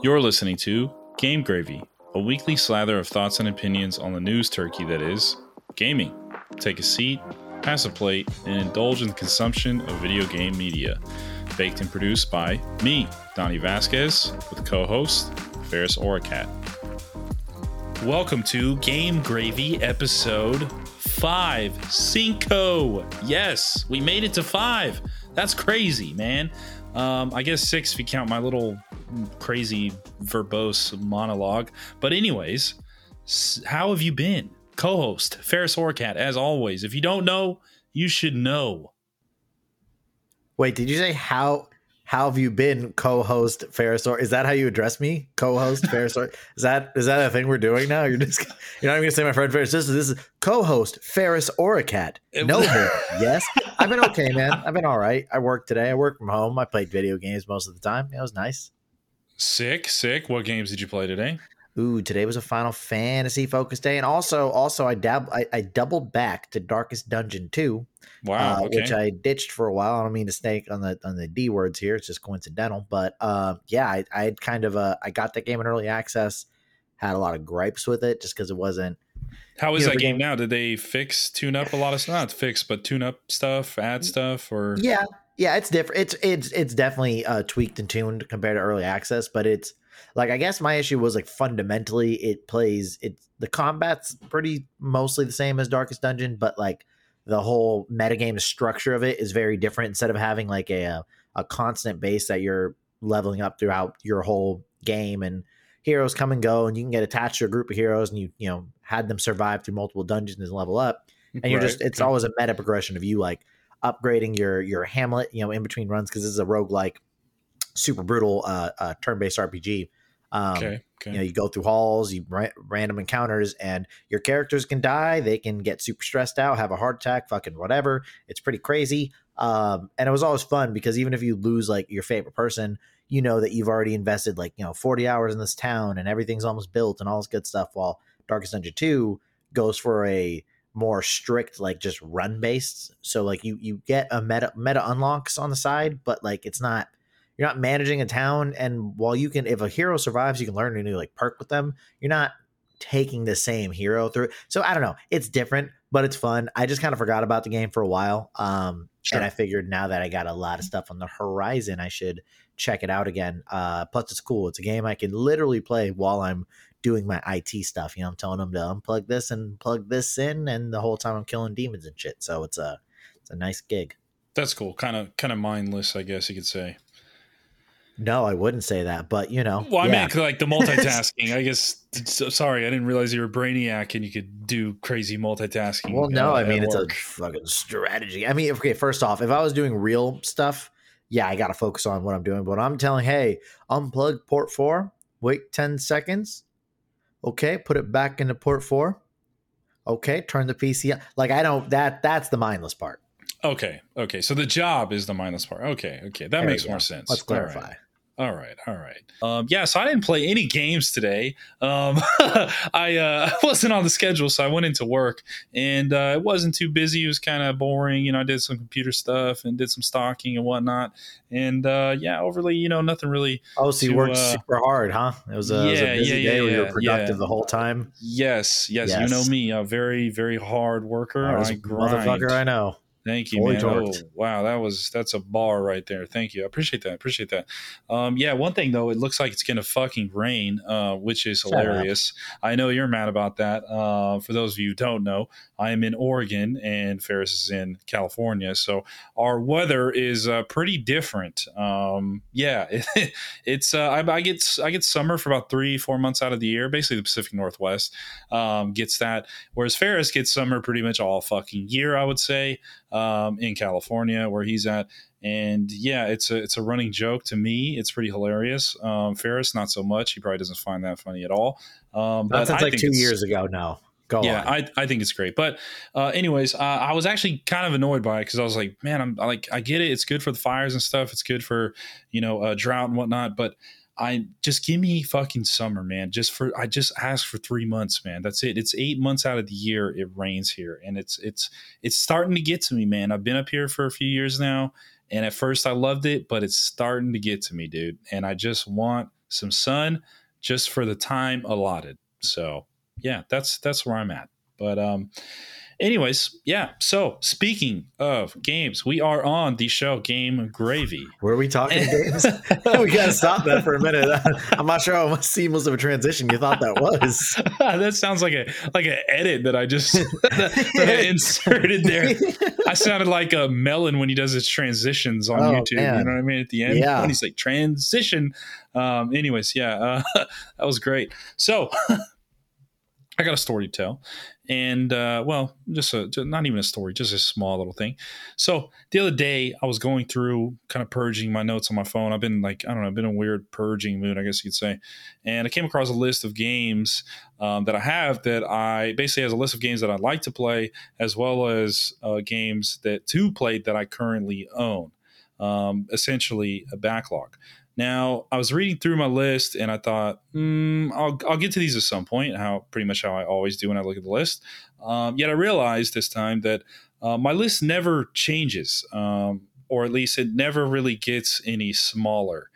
You're listening to Game Gravy, a weekly slather of thoughts and opinions on the news turkey that is gaming. Take a seat, pass a plate, and indulge in the consumption of video game media. Baked and produced by me, Donnie Vasquez, with co host Ferris Oracat. Welcome to Game Gravy episode 5. Cinco! Yes, we made it to 5. That's crazy, man. Um, I guess 6 if you count my little crazy verbose monologue. But, anyways, how have you been? Co host Ferris Oracat, as always. If you don't know, you should know. Wait, did you say how how have you been co-host Ferris or is that how you address me? Co-host Ferris or is that is that a thing we're doing now? You're just you're not even gonna say my friend Ferris. This is this is co-host Ferris Oracat. No. Yes. I've been okay, man. I've been all right. I worked today. I worked from home. I played video games most of the time. It was nice. Sick, sick. What games did you play today? Ooh, today was a Final Fantasy focused day, and also, also I dab, I, I doubled back to Darkest Dungeon two, Wow. uh, okay. which I ditched for a while. I don't mean to snake on the on the D words here; it's just coincidental. But uh, yeah, I, I had kind of uh, I got that game in early access, had a lot of gripes with it just because it wasn't. How is you know, that game game- now? Did they fix, tune up a lot of stuff? Not fix, but tune up stuff, add stuff, or Yeah, yeah, it's different. It's it's it's definitely uh, tweaked and tuned compared to early access, but it's like I guess my issue was like fundamentally it plays it's the combat's pretty mostly the same as Darkest Dungeon, but like the whole metagame structure of it is very different. Instead of having like a a, a constant base that you're leveling up throughout your whole game and heroes come and go and you can get attached to a group of heroes and you you know had them survive through multiple dungeons and level up and you're Right, just it's always a meta progression of you like upgrading your your hamlet you know in between runs because this is a roguelike super brutal uh, uh turn-based rpg um okay. Okay. you know you go through halls you ra- random encounters and your characters can die they can get super stressed out have a heart attack fucking whatever it's pretty crazy um and it was always fun because even if you lose like your favorite person you know that you've already invested like you know 40 hours in this town and everything's almost built and all this good stuff while darkest dungeon 2 goes for a more strict like just run based. So like you you get a meta meta unlocks on the side but like it's not you're not managing a town. And while you can if a hero survives you can learn a new like perk with them. You're not taking the same hero through so i don't know. It's different but it's fun. I just kind of forgot about the game for a while um Sure. and i figured now that i got a lot of stuff on the horizon i should check it out again. Uh plus it's cool. It's a game i can literally play while i'm doing my it stuff you know i'm telling them to unplug this and plug this in and the whole time i'm killing demons and shit so it's a it's a nice gig That's cool. Kind of, kind of mindless, I guess you could say. no i wouldn't say that but you know Well, I yeah. meant like the multitasking. I guess. So, sorry, I didn't realize you were a brainiac and you could do crazy multitasking. Well, no, uh, I mean it's a fucking strategy. I mean, okay, first off, if I was doing real stuff, yeah, I got to focus on what I'm doing. But I'm telling, hey, unplug port four, wait ten seconds, okay, put it back into port four, okay, turn the PC on. Like I don't that that's the mindless part. Okay, okay. So the job is the mindless part. Okay, okay. That There makes more sense. Let's All right. All right, all right. Um, yeah, so I didn't play any games today. Um, I uh, wasn't on the schedule, so I went into work, and uh, it wasn't too busy. It was kind of boring. You know, I did some computer stuff and did some stocking and whatnot. And uh, yeah, overly, you know, nothing really. Oh, so you worked uh, super hard, huh? It was a, it was Yeah, a busy yeah, day yeah, where you were productive yeah. the whole time. Yes, yes, you know me, a very, very hard worker. Hardest I grind. motherfucker I know. Thank you, Fully man. Oh, wow, that was that's a bar right there. Thank you. I appreciate that. I appreciate that. Um, yeah, one thing though, it looks like it's gonna fucking rain, uh, which is Shut up. hilarious. I know you're mad about that. Uh, for those of you who don't know, I am in Oregon and Ferris is in California, so our weather is uh, pretty different. Um, yeah, it's uh, I, I get I get summer for about three four months out of the year. Basically, the Pacific Northwest um, gets that, whereas Ferris gets summer pretty much all fucking year. I would say um, in California where he's at. And yeah, it's a it's a running joke to me. It's pretty hilarious. Um, Ferris, not so much. He probably doesn't find that funny at all. Um, but I like two years ago. now. go yeah, on. I, I think it's great. But uh, anyways, uh, I was actually kind of annoyed by it because I was like, man, I'm like I get it. It's good for the fires and stuff. It's good for you know uh, drought and whatnot. But I just give me fucking summer, man. Just for I just ask for three months, man. That's it. It's eight months out of the year it rains here, and it's it's it's starting to get to me, man. I've been up here for a few years now, and at first I loved it, but it's starting to get to me, dude. And I just want some sun just for the time allotted. So yeah, that's that's where I'm at. But um, anyways, yeah. So speaking of games, we are on the show Game Gravy. Were we talking games? we gotta stop that for a minute. I'm not sure how seamless of a transition you thought that was. that sounds like a like an edit that I just that, that I inserted there. I sounded like a melon when he does his transitions on oh, YouTube. Man. You know what I mean? At the end, yeah. when he's like transition. Um, anyways, yeah, uh, that was great. So. I got a story to tell, and uh, well, just a not even a story, just a small little thing. So the other day, I was going through kind of purging my notes on my phone. I've been like, I don't know, I've been in a weird purging mood, I guess you could say, and I came across a list of games um, that I have that I basically has a list of games that I'd like to play, as well as uh, games that to play that I currently own. Um, essentially, a backlog. Now, I was reading through my list and I thought, mm, I'll, I'll get to these at some point, how pretty much how I always do when I look at the list. Um, yet I realized this time that uh, my list never changes, um, or at least it never really gets any smaller.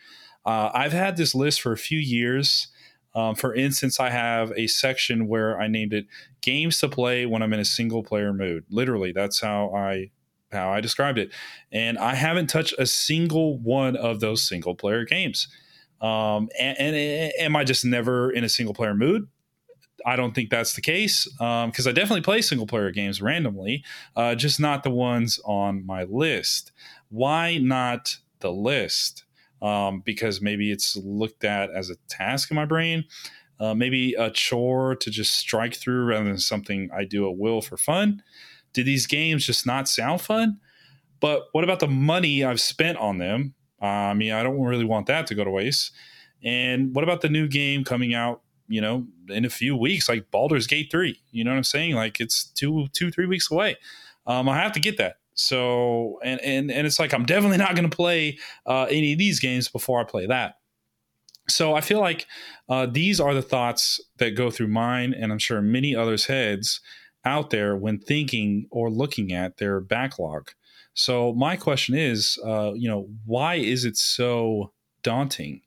Uh, I've had this list for a few years. Um, for instance, I have a section where I named it games to play when I'm in a single player mood. Literally, that's how I how I described it. And I haven't touched a single one of those single player games. Um, and, and, and, am I just never in a single player mood? I don't think that's the case because um, I definitely play single player games randomly, uh, just not the ones on my list. Why not the list? Um, because maybe it's looked at as a task in my brain, uh, maybe a chore to just strike through rather than something I do at will for fun do these games just not sound fun? But what about the money I've spent on them? Uh, I mean, I don't really want that to go to waste. And what about the new game coming out, you know, in a few weeks, like Baldur's Gate 3? You know what I'm saying? Like it's two, two, three weeks away. Um, I have to get that. So, and, and, and it's like, I'm definitely not going to play uh, any of these games before I play that. So I feel like uh, these are the thoughts that go through mine and I'm sure many others' heads out there when thinking or looking at their backlog. So my question is, uh, you know, why is it so daunting?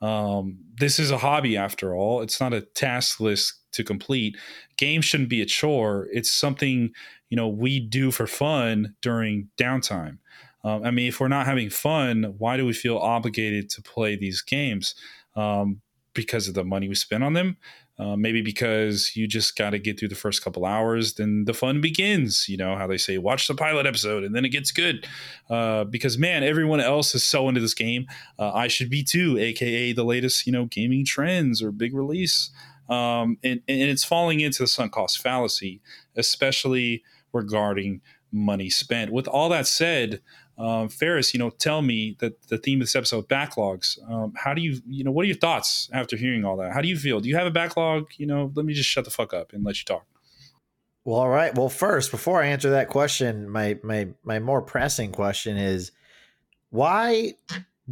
Um, this is a hobby after all. It's not a task list to complete. Games shouldn't be a chore. It's something you know we do for fun during downtime. Um, I mean, if we're not having fun, why do we feel obligated to play these games? Um, because of the money we spend on them. Uh, maybe because you just got to get through the first couple hours, then the fun begins. You know how they say, watch the pilot episode and then it gets good. Uh, because man, everyone else is so into this game. Uh, I should be too, aka the latest, you know, gaming trends or big release. Um, and, and it's falling into the sunk cost fallacy, especially regarding money spent. With all that said, um, Ferris, you know, tell me that the theme of this episode, backlogs. Um, how do you, you know, what are your thoughts after hearing all that? How do you feel? Do you have a backlog? You know, let me just shut the fuck up and let you talk. Well, all right. Well, first, before I answer that question, my my my more pressing question is, why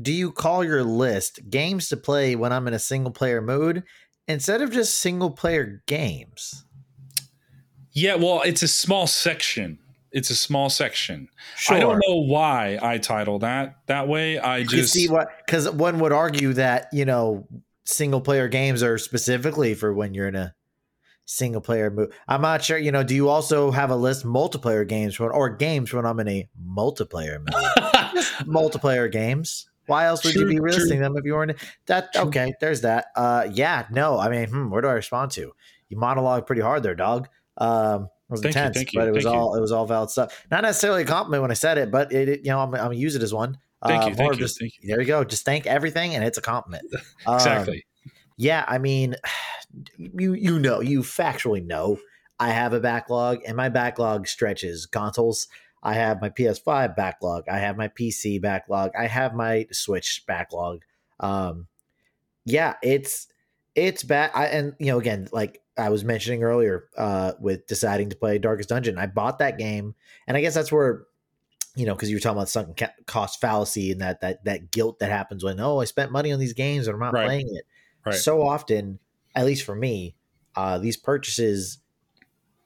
do you call your list games to play when I'm in a single player mood instead of just single player games? Yeah, well, it's a small section it's a small section. Sure. I don't know why I title that that way. I just you see what because one would argue that you know single player games are specifically for when you're in a single player mode. I'm not sure. You know, do you also have a list multiplayer games when, or games when I'm in a multiplayer multiplayer games. Why else would true, you be listing them if you weren't that? True. Okay, there's that. Uh, yeah, no. I mean, hmm, where do I respond to? You monologue pretty hard there, dog. Um, was thank intense, you, but it was all you. it was all valid stuff. Not necessarily a compliment when I said it, but it, it you know I'm, I'm gonna use it as one. Thank uh, you, thank you, just, thank you. There you go. Just thank everything, and it's a compliment. exactly. Um, yeah, I mean, you you know, you factually know I have a backlog, and my backlog stretches consoles. I have my PS5 backlog. I have my PC backlog. I have my Switch backlog. Um, yeah, it's it's bad. I, and you know, again, like I was mentioning earlier, uh, with deciding to play Darkest Dungeon, I bought that game, and I guess that's where, you know, because you were talking about sunk cost fallacy and that that that guilt that happens when oh I spent money on these games and I'm not right. playing it. Right. So often, at least for me, uh, these purchases,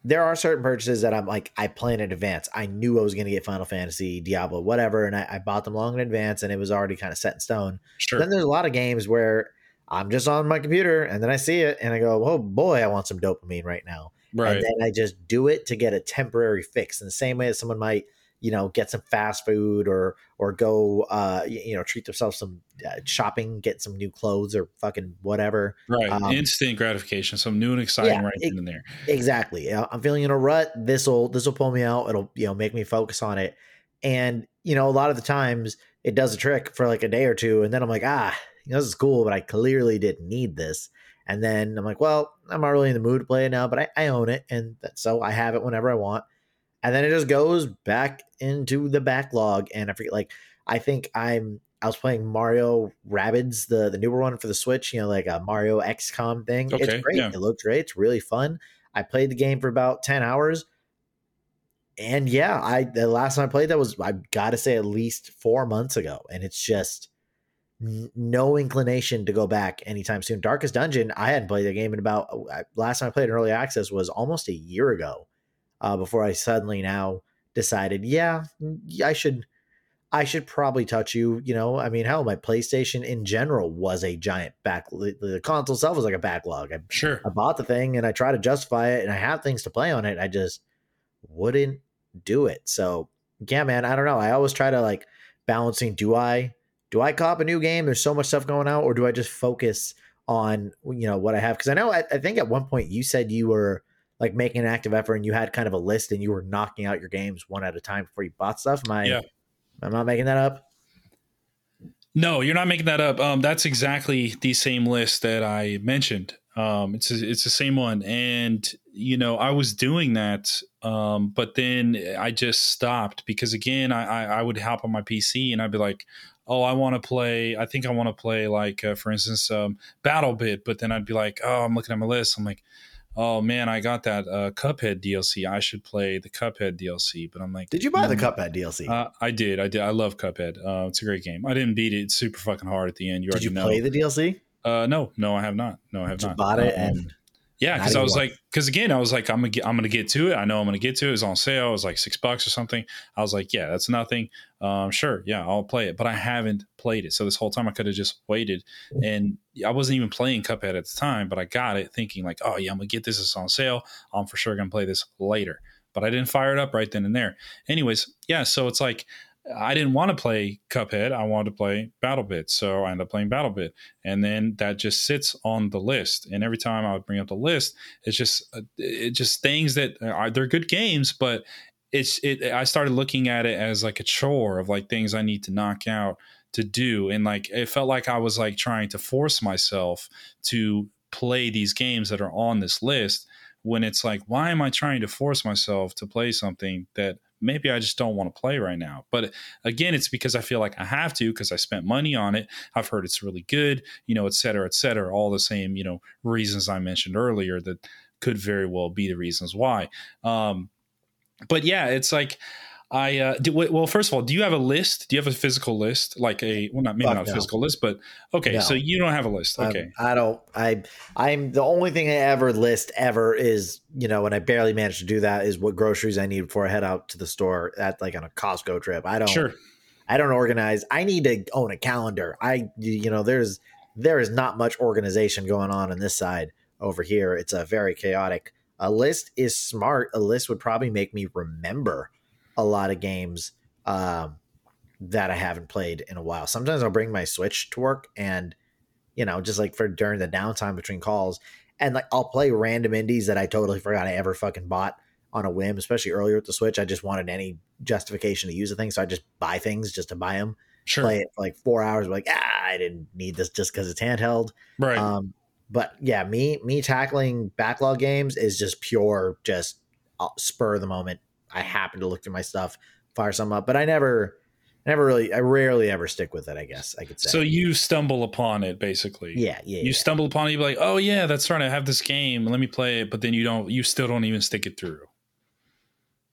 there are certain purchases that I'm like I plan in advance. I knew I was going to get Final Fantasy, Diablo, whatever, and I, I, bought them long in advance, and it was already kind of set in stone. Sure. Then there's a lot of games where I'm just on my computer and then I see it and I go, oh boy, I want some dopamine right now. Right. And then I just do it to get a temporary fix. In the same way that someone might, you know, get some fast food or or go, uh, you, know, treat themselves some uh, shopping, get some new clothes or fucking whatever. right. um, Instant gratification. Some new and exciting Yeah, right it- in there. Exactly. I'm feeling in a rut. This will this will pull me out. It'll you know make me focus on it. And you know, a lot of the times it does a trick for like a day or two, and then I'm like, ah, you know, this is cool, but I clearly didn't need this. And then I'm like, well, I'm not really in the mood to play it now, but I, I own it, and so I have it whenever I want. And then it just goes back into the backlog, and I forget. Like, I think I'm I was playing Mario Rabbids, the the newer one for the Switch. You know, like a Mario XCOM thing. Okay, it's great. yeah. It looks great. It's really fun. I played the game for about ten hours, and yeah, I the last time I played that was I got to say at least four months ago, and it's just no inclination to go back anytime soon. Darkest Dungeon, I hadn't played the game in about last time I played in early access was almost a year ago. Uh, before I suddenly now decided, yeah, I should, I should probably touch you. You know, I mean, hell, my PlayStation in general was a giant back. The the console itself was like a backlog. I Sure. I bought the thing and I try to justify it and I have things to play on it. I just wouldn't do it. So yeah, man, I don't know. I always try to like balancing do I do I cop a new game? There's so much stuff going out, or do I just focus on you know what I have? Because I know I, I think at one point you said you were like making an active effort and you had kind of a list and you were knocking out your games one at a time before you bought stuff. Am I Yeah. am I not making that up? No, you're not making that up. Um, that's exactly the same list that I mentioned. Um, it's it's the same one, and you know I was doing that, um, but then I just stopped because again I, I I would hop on my PC and I'd be like, oh I want to play. I think I want to play like uh, for instance um, Battle Bit, but then I'd be like, oh I'm looking at my list. I'm like, oh man, I got that uh, Cuphead DLC. I should play the Cuphead DLC, but I'm like, Did you buy the Mm. Cuphead DLC? uh, I did. I did. I love Cuphead. Uh, it's a great game. I didn't beat it. It's super fucking hard at the end. You Did already you know. play the DLC? uh, no, no, I have not. No, I have Just not. bought it Um, and yeah, because I was like, because again, I was like, I'm gonna get, I'm gonna get to it. I know I'm gonna get to it. It was on sale. It was like six bucks or something. I was like, yeah, that's nothing. Um, sure, yeah, I'll play it. But I haven't played it. So this whole time I could have just waited, and I wasn't even playing Cuphead at the time. But I got it thinking like, oh yeah, I'm gonna get this. It's on sale. I'm for sure gonna play this later. But I didn't fire it up right then and there. Anyways, yeah. So it's like. I didn't want to play Cuphead. I wanted to play BattleBit, so I ended up playing BattleBit, and then that just sits on the list. And every time I would bring up the list, it's just uh, it just things that are they're good games, but it's it. I started looking at it as like a chore of like things I need to knock out to do, and like it felt like I was like trying to force myself to play these games that are on this list. When it's like, why am I trying to force myself to play something that maybe I just don't want to play right now? But again, it's because I feel like I have to because I spent money on it. I've heard it's really good, you know, et cetera, et cetera. All the same, you know, reasons I mentioned earlier that could very well be the reasons why. Um, but yeah, it's like I uh, do, well. First of all, do you have a list? Do you have a physical list, like a well, not maybe Fuck not a no. physical list, but okay. No. So you don't have a list, I'm- okay? I don't. I. I'm the only thing I ever list ever is you know, and I barely manage to do that is what groceries I need before I head out to the store at like on a Costco trip. I don't. Sure. I don't organize. I need to own a calendar. I you know, there's there is not much organization going on on this side over here. It's a very chaotic. A list is smart. A list would probably make me remember a lot of games um, that I haven't played in a while. Sometimes I'll bring my Switch to work and you know, just like for during the downtime between calls, and like I'll play random indies that I totally forgot I ever fucking bought on a whim, especially earlier with the Switch. I just wanted any justification to use a thing, so I just buy things just to buy them, Sure. play it for like four hours. Like, ah, I didn't need this just because it's handheld. right. Um, but yeah, me me tackling backlog games is just pure, just uh, spur of the moment. I happen to look through my stuff, fire some up, but I never, never really, I rarely ever stick with it. I guess I could say. so you stumble upon it basically. yeah, yeah, You yeah. stumble upon it, you're like, oh yeah, that's right. I have this game. Let me play it. But then you don't. You still don't even stick it through.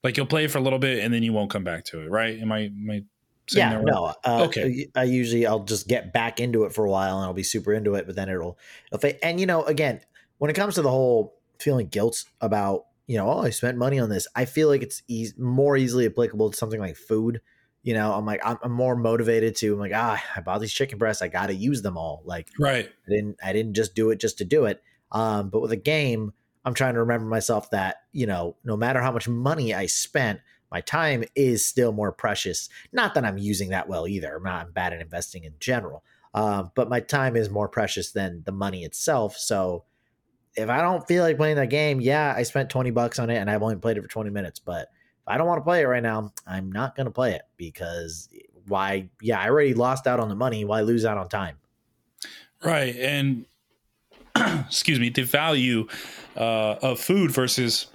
Like you'll play it for a little bit and then you won't come back to it, right? Am I? Am I yeah, right? no. Uh, Okay. I usually I'll just get back into it for a while and I'll be super into it, but then it'll, it'll. And you know, again, when it comes to the whole feeling guilt about you know, oh, I spent money on this, I feel like it's eas more easily applicable to something like food. you know, I'm like, I'm, I'm more motivated to, I'm like, ah, I bought these chicken breasts. I got to use them all. Like, right. I didn't, I didn't just do it just to do it. Um, but with a game, I'm trying to remember myself that, you know, no matter how much money I spent, my time is still more precious. Not that I'm using that well either. I'm not I'm bad at investing in general. Um, but my time is more precious than the money itself. So if I don't feel like playing that game, yeah, I spent 20 bucks on it and I've only played it for 20 minutes. But if I don't want to play it right now, I'm not going to play it because why? Yeah, I already lost out on the money. Why lose out on time? Right. And excuse me, the value uh, of food versus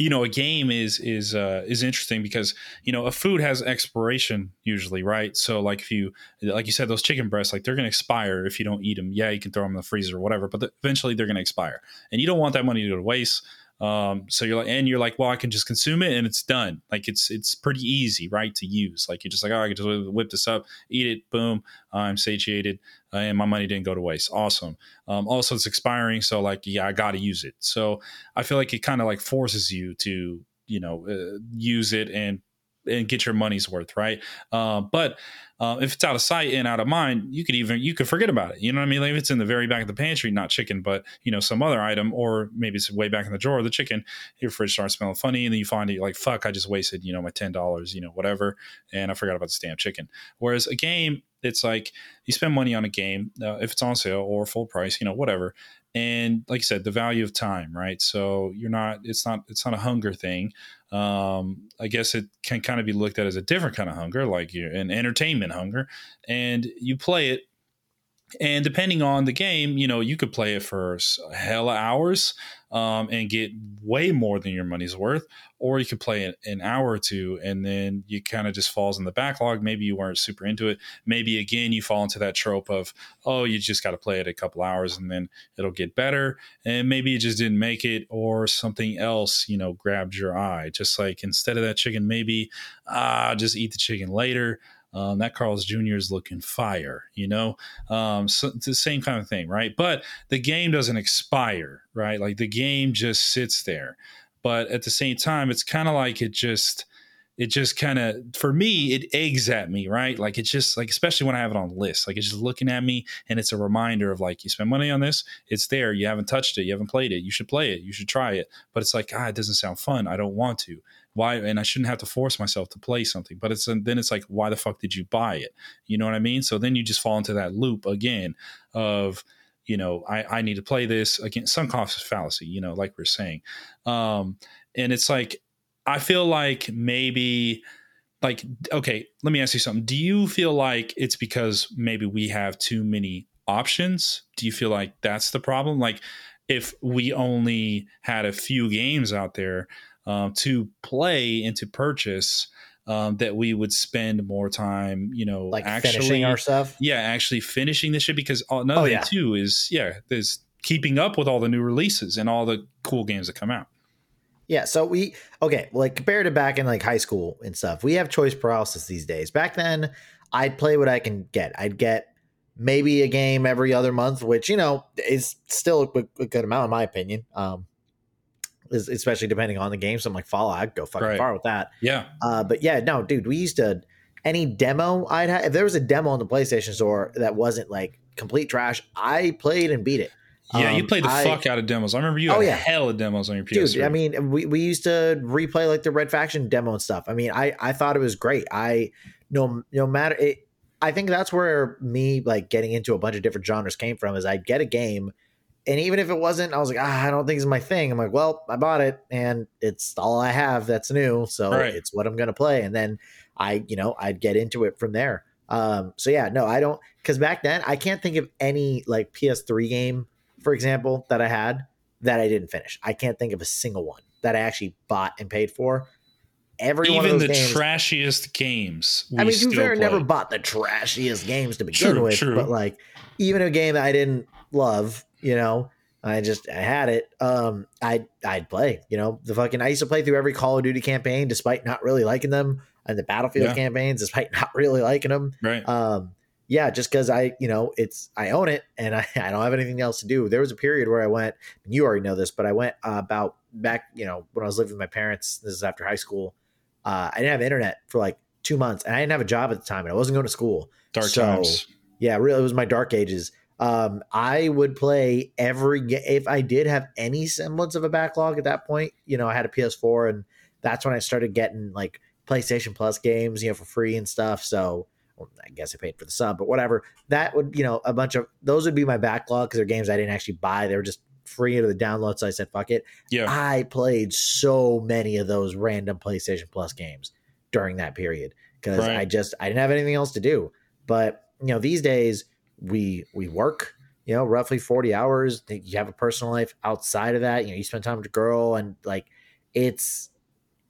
you know a game is is uh, is interesting because you know a food has expiration usually right? So like if you like you said those chicken breasts like they're to expire if you don't eat them yeah you can throw them in the freezer or whatever but the, eventually they're to expire. And you don't want that money to go to waste. Um, so you're like, and you're like, well, I can just consume it and it's done. Like it's it's pretty easy, right, to use. Like you're just like, oh, I can just whip this up, eat it, boom, I'm satiated, and my money didn't go to waste. Awesome. Um, also, it's expiring, so like, yeah, I got to use it. So I feel like it kind of like forces you to, you know, uh, use it and and get your money's worth, right? Uh, but uh, if it's out of sight and out of mind, you could even you could forget about it. You know what I mean? Like if it's in the very back of the pantry, not chicken, but you know some other item, or maybe it's way back in the drawer, the chicken. Your fridge starts smelling funny, and then you find it like fuck, I just wasted you know my ten dollars, you know whatever, and I forgot about the damn chicken. Whereas a game, it's like you spend money on a game uh, if it's on sale or full price, you know whatever, and like I said, the value of time, right? So you're not, it's not, it's not a hunger thing. Um, I guess it can kind of be looked at as a different kind of hunger, like an entertainment hunger, and you play it and depending on the game, you know, you could play it for hella hours um, and get way more than your money's worth, or you could play it an hour or two and then you kind of just falls in the backlog. Maybe you weren't super into it. Maybe again you fall into that trope of, oh, you just got to play it a couple hours and then it'll get better. And maybe you just didn't make it, or something else, you know, grabbed your eye. Just like instead of that chicken, maybe ah, just eat the chicken later um, that Carl's Jr. is looking fire, you know? Um, so it's the same kind of thing, right? But the game doesn't expire, right? Like the game just sits there. But at the same time, it's kind of like it just, it just kind of, for me, it eggs at me, right? Like it's just like, especially when I have it on list, like it's just looking at me and it's a reminder of like, you spend money on this, it's there. You haven't touched it. You haven't played it. You should play it. You should try it. But it's like, ah, it doesn't sound fun. I don't want to why and i shouldn't have to force myself to play something but it's then it's like why the fuck did you buy it? You know what i mean? So then you just fall into that loop again of you know i, I need to play this. Again sunk cost fallacy you know like we're saying. Um and it's like i feel like maybe like okay let me ask you something. Do you feel like it's because maybe we have too many options? Do you feel like that's the problem? Like if we only had a few games out there um, to play and to purchase um, that we would spend more time, you know, like actually finishing our stuff. Yeah, actually finishing this shit because another oh, thing yeah. too is yeah, there's keeping up with all the new releases and all the cool games that come out. Yeah, so we okay, like compared to back in like high school and stuff, we have choice paralysis these days. Back then, I'd play what I can get. I'd get maybe a game every other month, which you know is still a, a good amount in my opinion. Um, especially depending on the game. So I'm like, Fallout, I'd go fucking right. far with that. Yeah. Uh, but yeah, no, dude, we used to any demo I'd have. If there was a demo on the PlayStation Store that wasn't like complete trash, I played and beat it. Yeah, um, you played the I, fuck out of demos. I remember you oh, yeah. hell of demos on your PS. Dude, I mean, we, we used to replay like the Red Faction demo and stuff. I mean, I I thought it was great. I no no matter it. I think that's where me like getting into a bunch of different genres came from. Is I'd get a game and even if it wasn't, I was like, ah, I don't think it's my thing. I'm like, well, I bought it and it's all I have that's new. So right. it's what I'm going to play. And then I, you know, I'd get into it from there. Um, so yeah, no, I don't, cause back then I can't think of any like PS3 game, for example, that I had that I didn't finish. I can't think of a single one that I actually bought and paid for. Every even the games, trashiest games. I mean, fair, never bought the trashiest games to begin true, with, true. but like even a game that I didn't love, you know, I just I had it. Um, I I'd play. You know, the fucking I used to play through every Call of Duty campaign, despite not really liking them, and the Battlefield yeah. campaigns, despite not really liking them. Right. Um, yeah, just because I, you know, it's I own it and I, I don't have anything else to do. There was a period where I went, and you already know this, but I went uh, about back, you know, when I was living with my parents. This is after high school. Uh, I didn't have internet for like two months, and I didn't have a job at the time, and I wasn't going to school. Dark So, times. Yeah, really, it was my dark ages. Um, I would play every ga- if I did have any semblance of a backlog at that point. You know, I had a PS4, and that's when I started getting like PlayStation Plus games, you know, for free and stuff. So well, I guess I paid for the sub, but whatever. That would, you know, a bunch of those would be my backlog because they're games I didn't actually buy. They were just free into the download. So I said, fuck it. Yeah. I played so many of those random PlayStation Plus games during that period because Right. I just I didn't have anything else to do. But you know, these days we we work, you know, roughly 40 hours. You have a personal life outside of that. You know, you spend time with a girl and like it's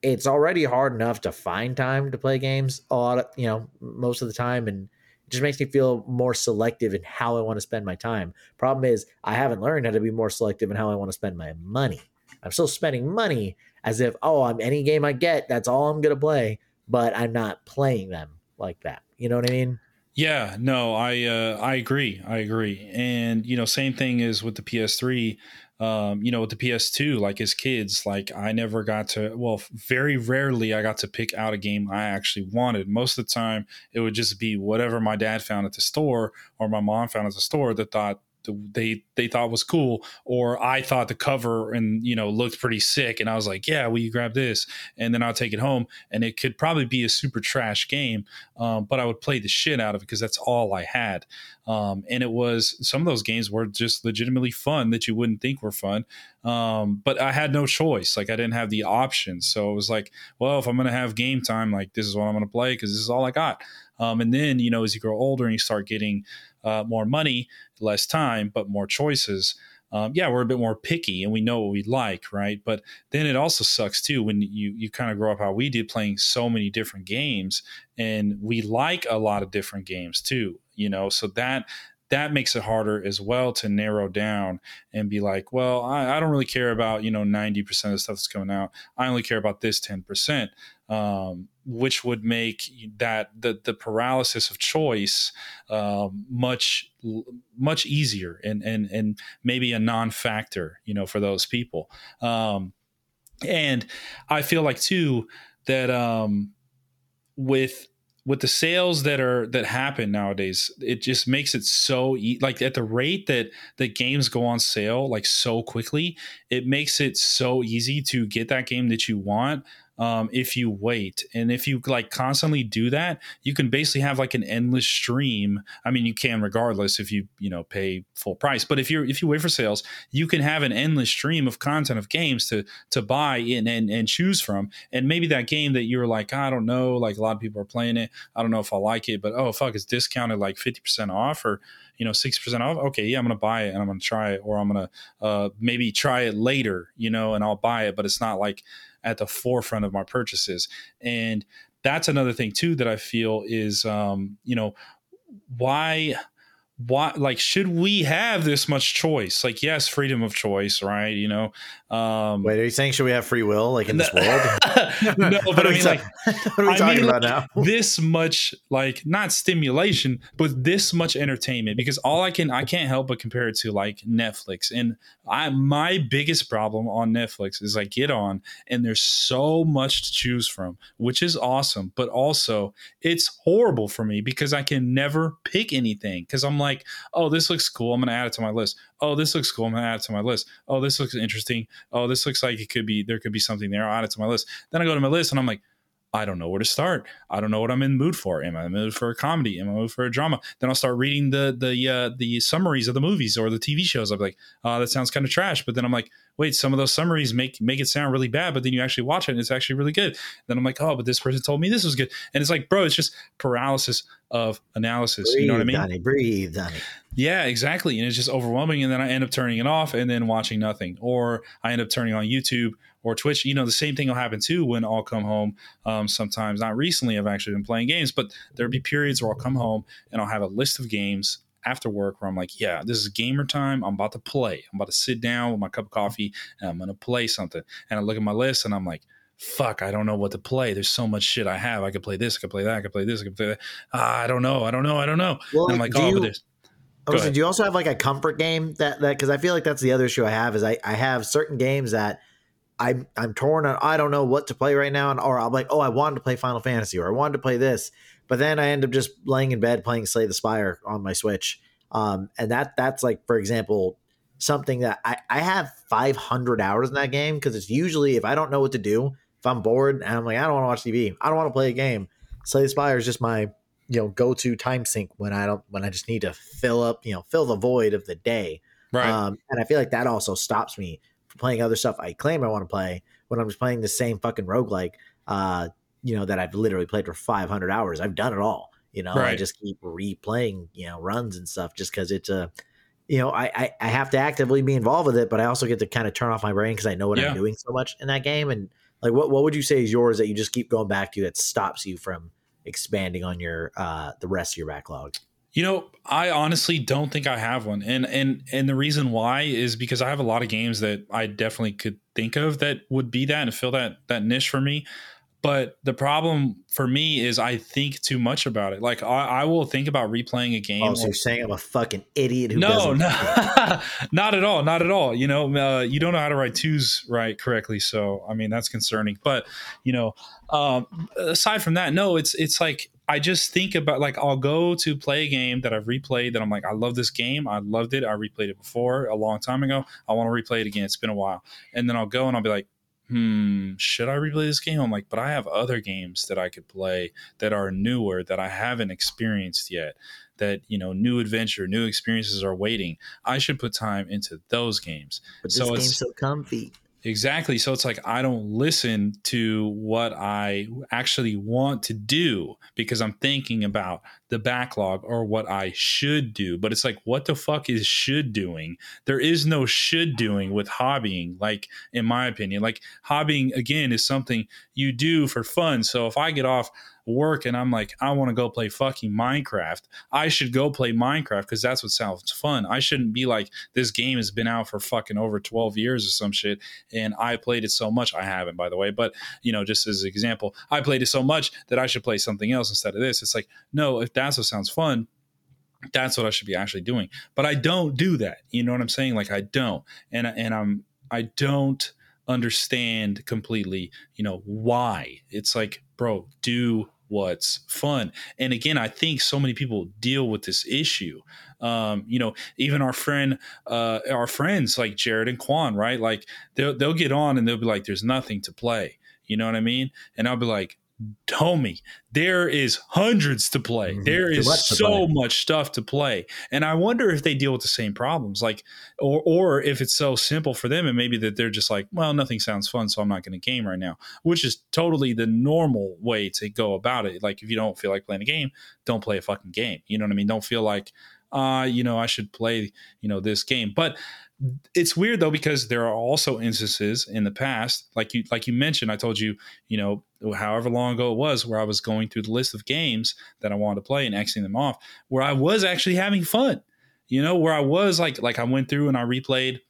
it's already hard enough to find time to play games a lot of you know, most of the time and it just makes me feel more selective in how I want to spend my time. Problem is I haven't learned how to be more selective in how I want to spend my money. I'm still spending money as if, oh, I'm any game I get, that's all I'm gonna play, but I'm not playing them like that. You know what I mean? Yeah, no, I uh, I agree. I agree. And you know, same thing is with the PS3. Um, you know, with the PS2, like as kids, like I never got to. Well, very rarely I got to pick out a game I actually wanted. Most of the time, it would just be whatever my dad found at the store or my mom found at the store that thought they they thought was cool or i thought the cover and you know looked pretty sick and i was like yeah will you grab this? And then i'll take it home and it could probably be a super trash game um, but i would play the shit out of it because that's all i had. Um, and it was some of those games were just legitimately fun that you wouldn't think were fun um, but i had no choice like i didn't have the option so it was like well if i'm gonna have game time like this is what i'm gonna play because this is all i got. Um, and then you know as you grow older and you start getting uh, more money less time but more choices. Um, yeah we're a bit more picky and we know what we like right? But then it also sucks too when you you kind of grow up how we did playing so many different games and we like a lot of different games too you know? So that that makes it harder as well to narrow down and be like well i, I don't really care about you know 90% of the stuff that's coming out. I only care about this 10% um, which would make that the the paralysis of choice um, much much easier and and and maybe a non-factor you know for those people. Um, and i feel like too that um, with with the sales that are that happen nowadays it just makes it so e- like at the rate that that games go on sale like so quickly it makes it so easy to get that game that you want um, if you wait. And if you like constantly do that you can basically have like an endless stream. I mean you can regardless if you you know pay full price. But if you're if you wait for sales you can have an endless stream of content of games to to buy and and, and choose from. And maybe that game that you're like i don't know like a lot of people are playing it. I don't know if i like it but oh fuck it's discounted like 50% off or you know 60% off? Okay yeah i'm gonna buy it and i'm gonna try it or i'm gonna uh, maybe try it later you know and i'll buy it. But it's not like at the forefront of my purchases. And that's another thing too that i feel is um, you know why why like should we have this much choice like yes freedom of choice right you know um Wait, are you saying should we have free will like in this world? no but i mean like what are we I talking mean, about now? this much like not stimulation but this much entertainment because all i can i can't help but compare it to like netflix and i my biggest problem on netflix is i get on and there's so much to choose from which is awesome but also it's horrible for me because i can never pick anything because i'm like oh this looks cool i'm gonna add it to my list oh this looks cool i'm gonna add it to my list oh this looks interesting oh this looks like it could be there could be something there i'll add it to my list then i go to my list and i'm like I don't know where to start. I don't know what I'm in mood for. Am I in mood for a comedy? Am I in mood for a drama? Then I'll start reading the the uh, the summaries of the movies or the TV shows. I'm like, oh, that sounds kind of trash. But then I'm like, wait, some of those summaries make make it sound really bad. But then you actually watch it and it's actually really good. Then I'm like, oh, but this person told me this was good. And it's like, bro, it's just paralysis of analysis. Breathe, you know what I mean? Donnie, breathe, Donnie. Yeah, exactly. And it's just overwhelming. And then I end up turning it off and then watching nothing. Or I end up turning on YouTube or Twitch. You know, the same thing will happen too when I'll come home. Um, sometimes, not recently, I've actually been playing games, but there'll be periods where I'll come home and I'll have a list of games after work where I'm like, yeah, this is gamer time. I'm about to play. I'm about to sit down with my cup of coffee and I'm going to play something. And I look at my list and I'm like, fuck, I don't know what to play. There's so much shit I have. I could play this, I could play that, I could play this, I could play that. Ah, I don't know. I don't know. I don't know. Well, I'm like, oh, you- but there's. Oh, so do you also have like a comfort game that that because I feel like that's the other issue I have is I I have certain games that I'm I'm torn on I don't know what to play right now, and or I'm like, oh, I wanted to play Final Fantasy, or I wanted to play this, but then I end up just laying in bed playing Slay the Spire on my Switch. Um, and that that's like, for example, something that I, I have 500 hours in that game because it's usually if I don't know what to do, if I'm bored and I'm like, I don't want to watch TV, I don't want to play a game. Slay the Spire is just my you know go to time sink when I don't when I just need to fill up you know fill the void of the day. Right. Um, and I feel like that also stops me from playing other stuff I claim I want to play when I'm just playing the same fucking roguelike, uh, you know, that I've literally played for 500 hours. I've done it all. You know, I just keep replaying, you know, runs and stuff just because it's a, you know, I, I I have to actively be involved with it, but I also get to kind of turn off my brain because I know what Yeah. I'm doing so much in that game. And like, what what would you say is yours that you just keep going back to that stops you from expanding on your uh the rest of your backlog? You know, I honestly don't think I have one, and and and the reason why is because I have a lot of games that I definitely could think of that would be that and fill that that niche for me. But the problem for me is I think too much about it. Like I, I will think about replaying a game. Oh, so you're saying I'm a fucking idiot who no, no, not at all, not at all. You know, uh, you don't know how to write twos right correctly, so I mean that's concerning. But you know, um, aside from that, no, it's it's like I just think about like I'll go to play a game that I've replayed that I'm like I love this game, I loved it, I replayed it before a long time ago. I want to replay it again. It's been a while, and then I'll go and I'll be like. Hmm, should I replay this game? I'm like, but I have other games that I could play that are newer that I haven't experienced yet that you know new adventure new experiences are waiting i should put time into those games But this So game's it's- so comfy. Exactly. So it's like i don't listen to what i actually want to do because i'm thinking about the backlog or what i should do. But it's like what the fuck is should doing? There is no should doing with hobbying like in my opinion. Like hobbying again is something you do for fun. So if i get off work and i'm like i want to go play fucking minecraft I should go play Minecraft because that's what sounds fun. I shouldn't be like this game has been out for fucking over 12 years or some shit and I played it so much. I haven't, by the way, but you know, just as an example, I played it so much that I should play something else instead of this. It's like, no, if that's what sounds fun, that's what I should be actually doing. But I don't do that. You know what I'm saying? Like I don't. And and I'm I don't understand completely, you know, why. It's like, bro, do what's fun. And again, I think so many people deal with this issue. Um, you know, even our friend, uh, our friends like Jared and Quan, right? Like they'll they'll get on and they'll be like, "There's nothing to play." You know what I mean? And I'll be like, "Homie, there is hundreds to play. Mhm. There is much so play." much stuff to play." And I wonder if they deal with the same problems, like, or or if it's so simple for them, and maybe that they're just like, "Well, nothing sounds fun, so I'm not going to game right now," which is totally the normal way to go about it. Like, if you don't feel like playing a game, don't play a fucking game. You know what I mean? Don't feel like uh, you know, I should play, you know, this game. But it's weird though because there are also instances in the past, like you like you mentioned, I told you, you know, however long ago it was, where I was going through the list of games that I wanted to play and Xing them off, where I was actually having fun. You know, where I was like like I went through and I replayed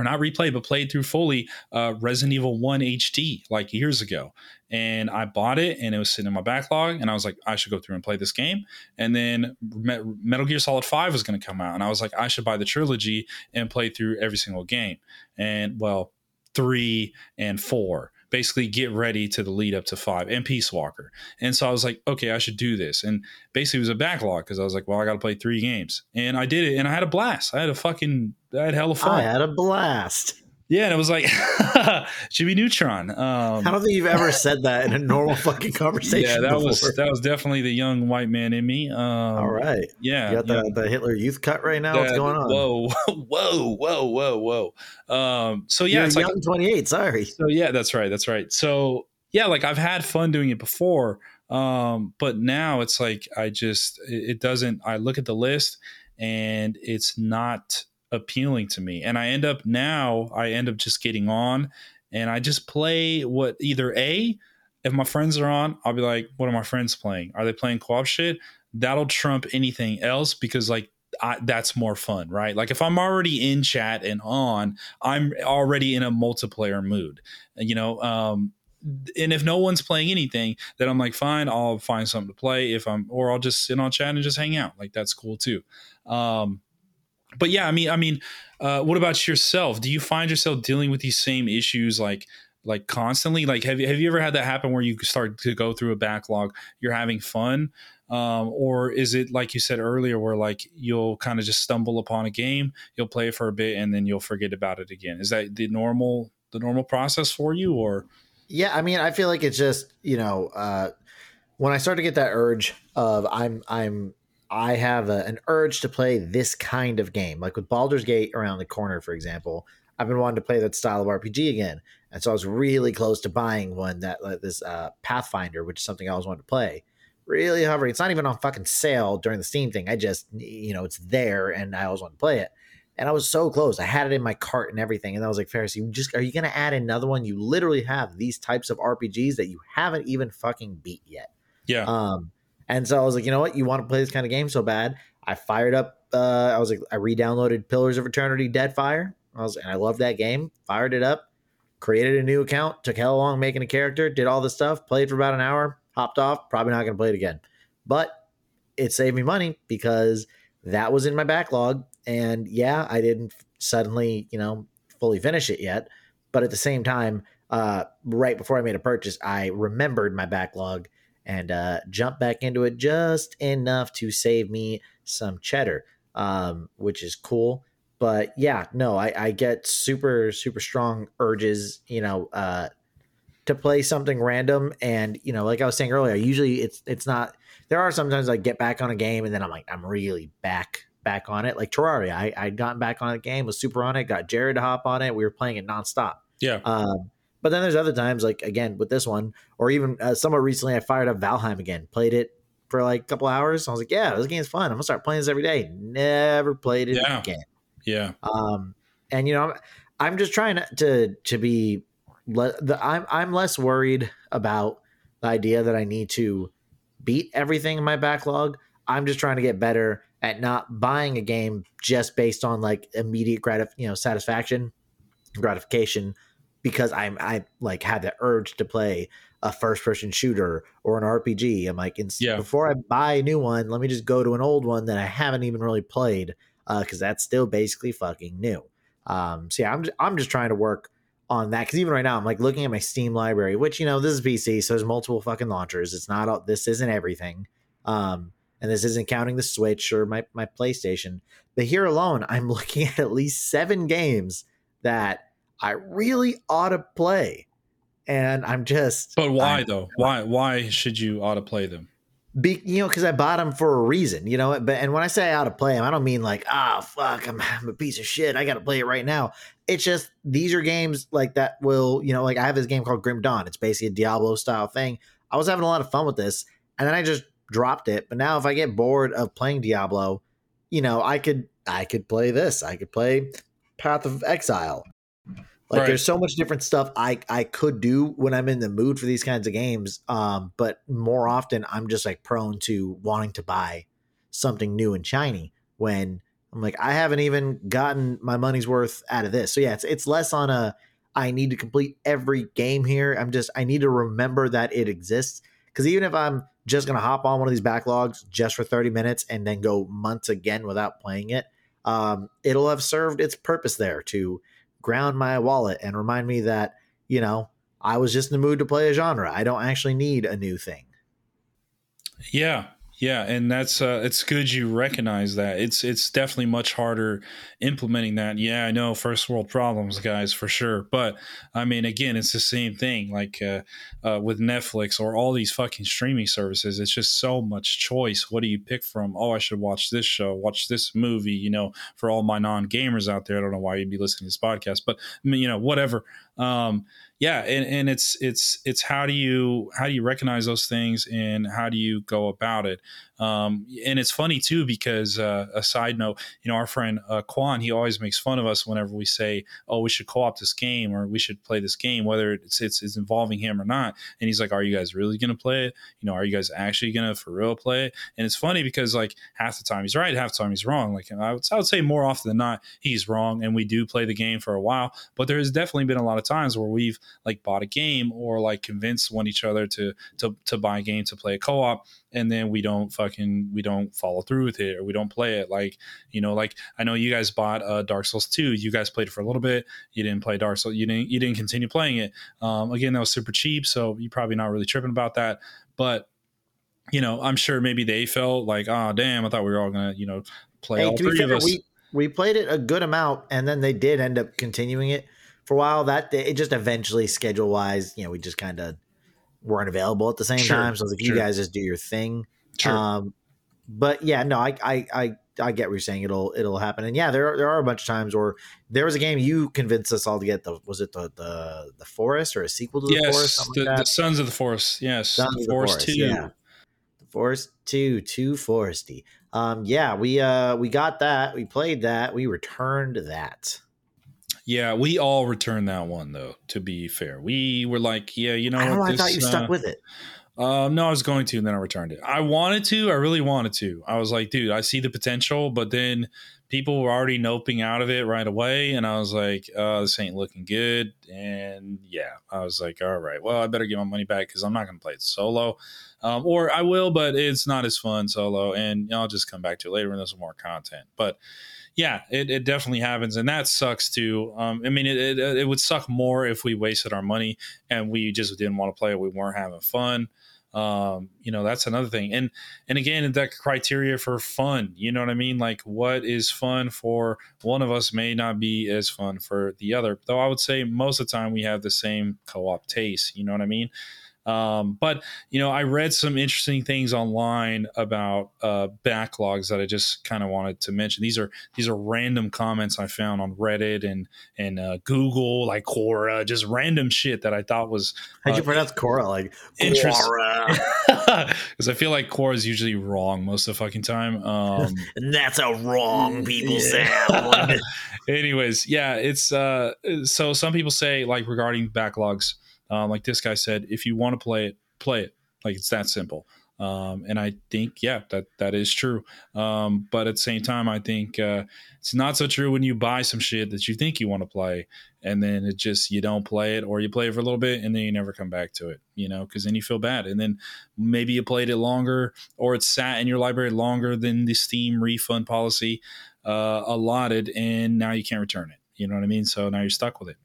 or not replayed, but played through fully uh, Resident Evil 1 HD like years ago. And I bought it and it was sitting in my backlog. And I was like, I should go through and play this game. And then Me- Metal Gear Solid 5 was going to come out. And I was like, I should buy the trilogy and play through every single game. And well, three and four. Basically, get ready to the lead up to five and Peace Walker. And so I was like, okay, I should do this. And basically, it was a backlog because I was like, well, I got to play three games. And I did it and I had a blast. I had a fucking, I had hell hella fun. I had a blast. Yeah, and it was like should be Neutron. Um, I don't think you've ever said that in a normal fucking conversation. yeah, that was that was definitely the young white man in me. Um, All right. Yeah, You got yeah. the, the Hitler Youth cut right now. What's going on? Whoa, whoa, whoa, whoa, whoa. Um, so yeah, You're it's a like young 28. Sorry. so yeah, that's right, that's right. So yeah, like I've had fun doing it before, um, but now it's like I just it, it doesn't. I look at the list and it's not appealing to me, and I end up now I end up just getting on and I just play what either a if my friends are on, I'll be like, what are my friends playing? Are they playing co-op shit? That'll trump anything else because like I, that's more fun, right? Like if I'm already in chat and on, I'm already in a multiplayer mood, you know. Um, and if no one's playing anything, then I'm like, fine, I'll find something to play. If I'm, or I'll just sit on chat and just hang out. Like that's cool too. Um, but yeah, I mean, I mean, uh, what about yourself? Do you find yourself dealing with these same issues like like constantly? Like, have you have you ever had that happen where you start to go through a backlog, you're having fun, um, or is it like you said earlier, where like you'll kind of just stumble upon a game, you'll play it for a bit, and then you'll forget about it again? Is that the normal the normal process for you, or? Yeah, I mean, I feel like it's just you know uh, when I start to get that urge of I'm I'm I have a, an urge to play this kind of game, like with Baldur's Gate around the corner, for example. I've been wanting to play that style of RPG again, and so I was really close to buying one that uh, this uh, Pathfinder, which is something I always wanted to play. Really hovering. It's not even on fucking sale during the Steam thing. I just, you know, it's there, and I always want to play it. And I was so close. I had it in my cart and everything, and I was like, Ferris, you just are you going to add another one? You literally have these types of RPGs that you haven't even fucking beat yet. Yeah. Um, and so I was like, you know what? You want to play this kind of game so bad? I fired up. Uh, I was like, I re-downloaded Pillars of Eternity: Deadfire. I was, and I loved that game. Fired it up, created a new account, took hell long making a character, did all this stuff, played for about an hour, hopped off. Probably not going to play it again, but it saved me money because that was in my backlog. And yeah, I didn't suddenly, you know, fully finish it yet, but at the same time, uh, right before I made a purchase, I remembered my backlog and uh, jump back into it just enough to save me some cheddar, um, which is cool. But yeah, no, I, I get super super strong urges, you know, uh, to play something random. And you know, like I was saying earlier, usually it's it's not. There are sometimes I get back on a game and then I'm like I'm really back back on it. Like Terraria, I I'd gotten back on a game, was super on it, got Jared to hop on it. We were playing it nonstop. Yeah. Um, but then there's other times, like again with this one, or even uh, somewhat recently, I fired up Valheim again, played it for like a couple hours. I was like, yeah, this game's fun. I'm gonna start playing this every day. Never played it Yeah. again. Yeah. Um, and you know, I'm, I'm just trying to to, to be. Le- the, I'm I'm less worried about the idea that I need to beat everything in my backlog. I'm just trying to get better at not buying a game just based on like immediate gratif- you know, satisfaction, gratification, because I'm I like had the urge to play a first person shooter or an RPG. I'm like, ins- Yeah. before I buy a new one, let me just go to an old one that I haven't even really played because that's still basically fucking new. Um, so yeah, I'm just, I'm just trying to work on that because even right now I'm like looking at my Steam library, which you know this is PC, so there's multiple fucking launchers. It's not all, this isn't everything, um, and this isn't counting the Switch or my my PlayStation. But here alone, I'm looking at at least seven games that I really ought to play, and I'm just But why I'm- though? Why why should you ought to autoplay them? be you know because I bought them for a reason, you know. But and when I say I ought to play them, I don't mean like ah fuck, I'm, I'm a piece of shit. I got to play it right now. It's just these are games like that will you know like I have this game called Grim Dawn. It's basically a Diablo style thing. I was having a lot of fun with this, and then I just dropped it. But now if I get bored of playing Diablo, you know I could I could play this. I could play Path of Exile. Like Right. there's so much different stuff I I could do when I'm in the mood for these kinds of games. Um, but more often I'm just like prone to wanting to buy something new and shiny when I'm like I haven't even gotten my money's worth out of this. So yeah, it's it's less on a I need to complete every game here. I'm just I need to remember that it exists because even if I'm just gonna hop on one of these backlogs just for 30 minutes and then go months again without playing it, um, it'll have served its purpose there to ground my wallet and remind me that you know I was just in the mood to play a genre. I don't actually need a new thing. Yeah, yeah, and that's uh, it's good you recognize that. It's it's definitely much harder implementing that. Yeah, I know first world problems, guys, for sure. But I mean, again, it's the same thing. Like uh, uh, with Netflix or all these fucking streaming services, it's just so much choice. What do you pick from? Oh, I should watch this show, watch this movie. You know, for all my non gamers out there, I don't know why you'd be listening to this podcast, but I mean, you know, whatever. Um, yeah and, and it's it's it's how do you how do you recognize those things and how do you go about it um, and it's funny too because uh, a side note you know our friend uh, Quan he always makes fun of us whenever we say oh we should co-op this game or we should play this game whether it's it's, it's involving him or not. And he's like are you guys really gonna play it? You know are you guys actually gonna for real play it? And it's funny because like half the time he's right half the time he's wrong. Like I would, I would say more often than not he's wrong and we do play the game for a while. But there has definitely been a lot of times where we've like bought a game or like convinced one each other to to to buy a game to play a co-op and then we don't fucking we don't follow through with it or we don't play it. Like you know, like I know you guys bought uh, Dark Souls two. You guys played it for a little bit. You didn't play Dark Souls. You didn't you didn't continue playing it. Um, again, that was super cheap, so you're probably not really tripping about that. But you know, I'm sure maybe they felt like, oh damn, I thought we were all gonna you know play Hey, all three fair, of us. we we played it a good amount, and then they did end up continuing it for a while. That it just eventually schedule wise, you know, we just kind of weren't available at the same Sure, time. So if sure. you guys just do your thing, sure. Um, but yeah, no, I, I, I, I get what you're saying. It'll, it'll happen. And yeah, there, are, there are a bunch of times where there was a game you convinced us all to get. The was it the the the forest or a sequel to the forest? yes, Something the, like the? Sons of the Forest. Yes, Sons the of the Forest, Forest, two. yeah. The Forest two, too foresty. Um, yeah, we uh we got that. We played that. We returned that. Yeah, we all returned that one though. To be fair, we were like, yeah, you know, I know. what, I thought this, you stuck uh, with it. Um, no, I was going to, and then I returned it. I wanted to. I really wanted to. I was like, dude, I see the potential, but then people were already noping out of it right away, and I was like, uh, this ain't looking good. And yeah, I was like, all right, well, I better get my money back because I'm not going to play it solo, um, or I will, but it's not as fun solo, and I'll just come back to it later when there's more content. But yeah, it, it definitely happens, and that sucks too. Um, I mean, it, it it would suck more if we wasted our money and we just didn't want to play. We weren't having fun um you know that's another thing and and again that criteria for fun you know what i mean like what is fun for one of us may not be as fun for the other though i would say most of the time we have the same co-op taste you know what i mean um but you know i read some interesting things online about uh backlogs that i just kind of wanted to mention these are these are random comments i found on reddit and and uh, google like quora just random shit that i thought was How'd you uh, pronounce Cora? Like Interest- Cora. because I feel like core is usually wrong most of the fucking time. Um, And that's a wrong people Yeah. sound. anyways, yeah, it's uh, so some people say like regarding backlogs, um, like this guy said, if you want to play it, play it. Like it's that simple. Um, and I think, yeah, that that is true. Um, but at the same time, I think uh, it's not so true when you buy some shit that you think you want to play, and then it just you don't play it, or you play it for a little bit, and then you never come back to it. You know, because then you feel bad, and then maybe you played it longer, or it sat in your library longer than the Steam refund policy uh, allotted, and now you can't return it. You know what I mean? So now you're stuck with it.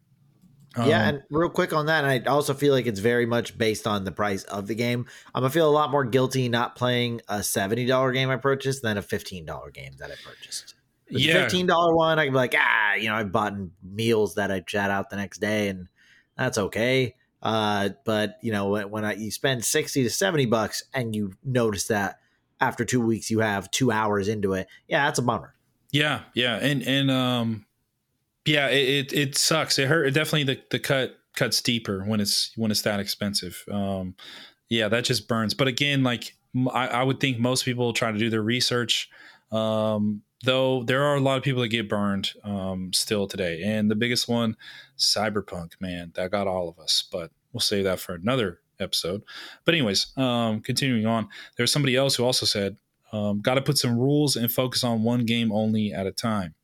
Yeah, Um, and real quick on that, I also feel like it's very much based on the price of the game. I'm gonna feel a lot more guilty not playing a seventy dollar game I purchased than a fifteen dollar game that I purchased. With Yeah. fifteen dollar one, I can be like, ah, you know, I bought meals that I chat out the next day, and that's okay. Uh, but you know, when, when I, you spend sixty to seventy bucks, and you notice that after two weeks you have two hours into it, yeah, that's a bummer. Yeah, yeah, and and um, yeah, it it, it sucks. It hurt. It definitely the the cut cuts deeper when it's when it's that expensive. Um, yeah, that just burns. But again, like I would think most people try to do their research. Um, though there are a lot of people that get burned um, still today, and the biggest one, Cyberpunk, man, that got all of us. But we'll save that for another episode. But anyways, um, continuing on, there's somebody else who also said um, got to put some rules and focus on one game only at a time.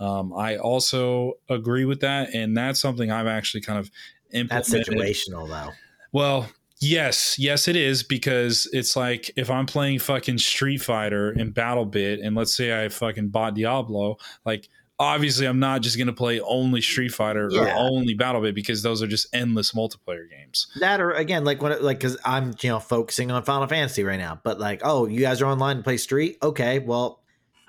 Um, I also agree with that, and that's something I've actually kind of implemented. That's situational though. Well, yes, yes, it is because it's like if I'm playing fucking Street Fighter and BattleBit, and let's say I fucking bought Diablo, like obviously I'm not just gonna play only Street Fighter Yeah. or only BattleBit because those are just endless multiplayer games. that or again like when it, like because i'm you know focusing on final fantasy right now but like oh you guys are online to play street okay well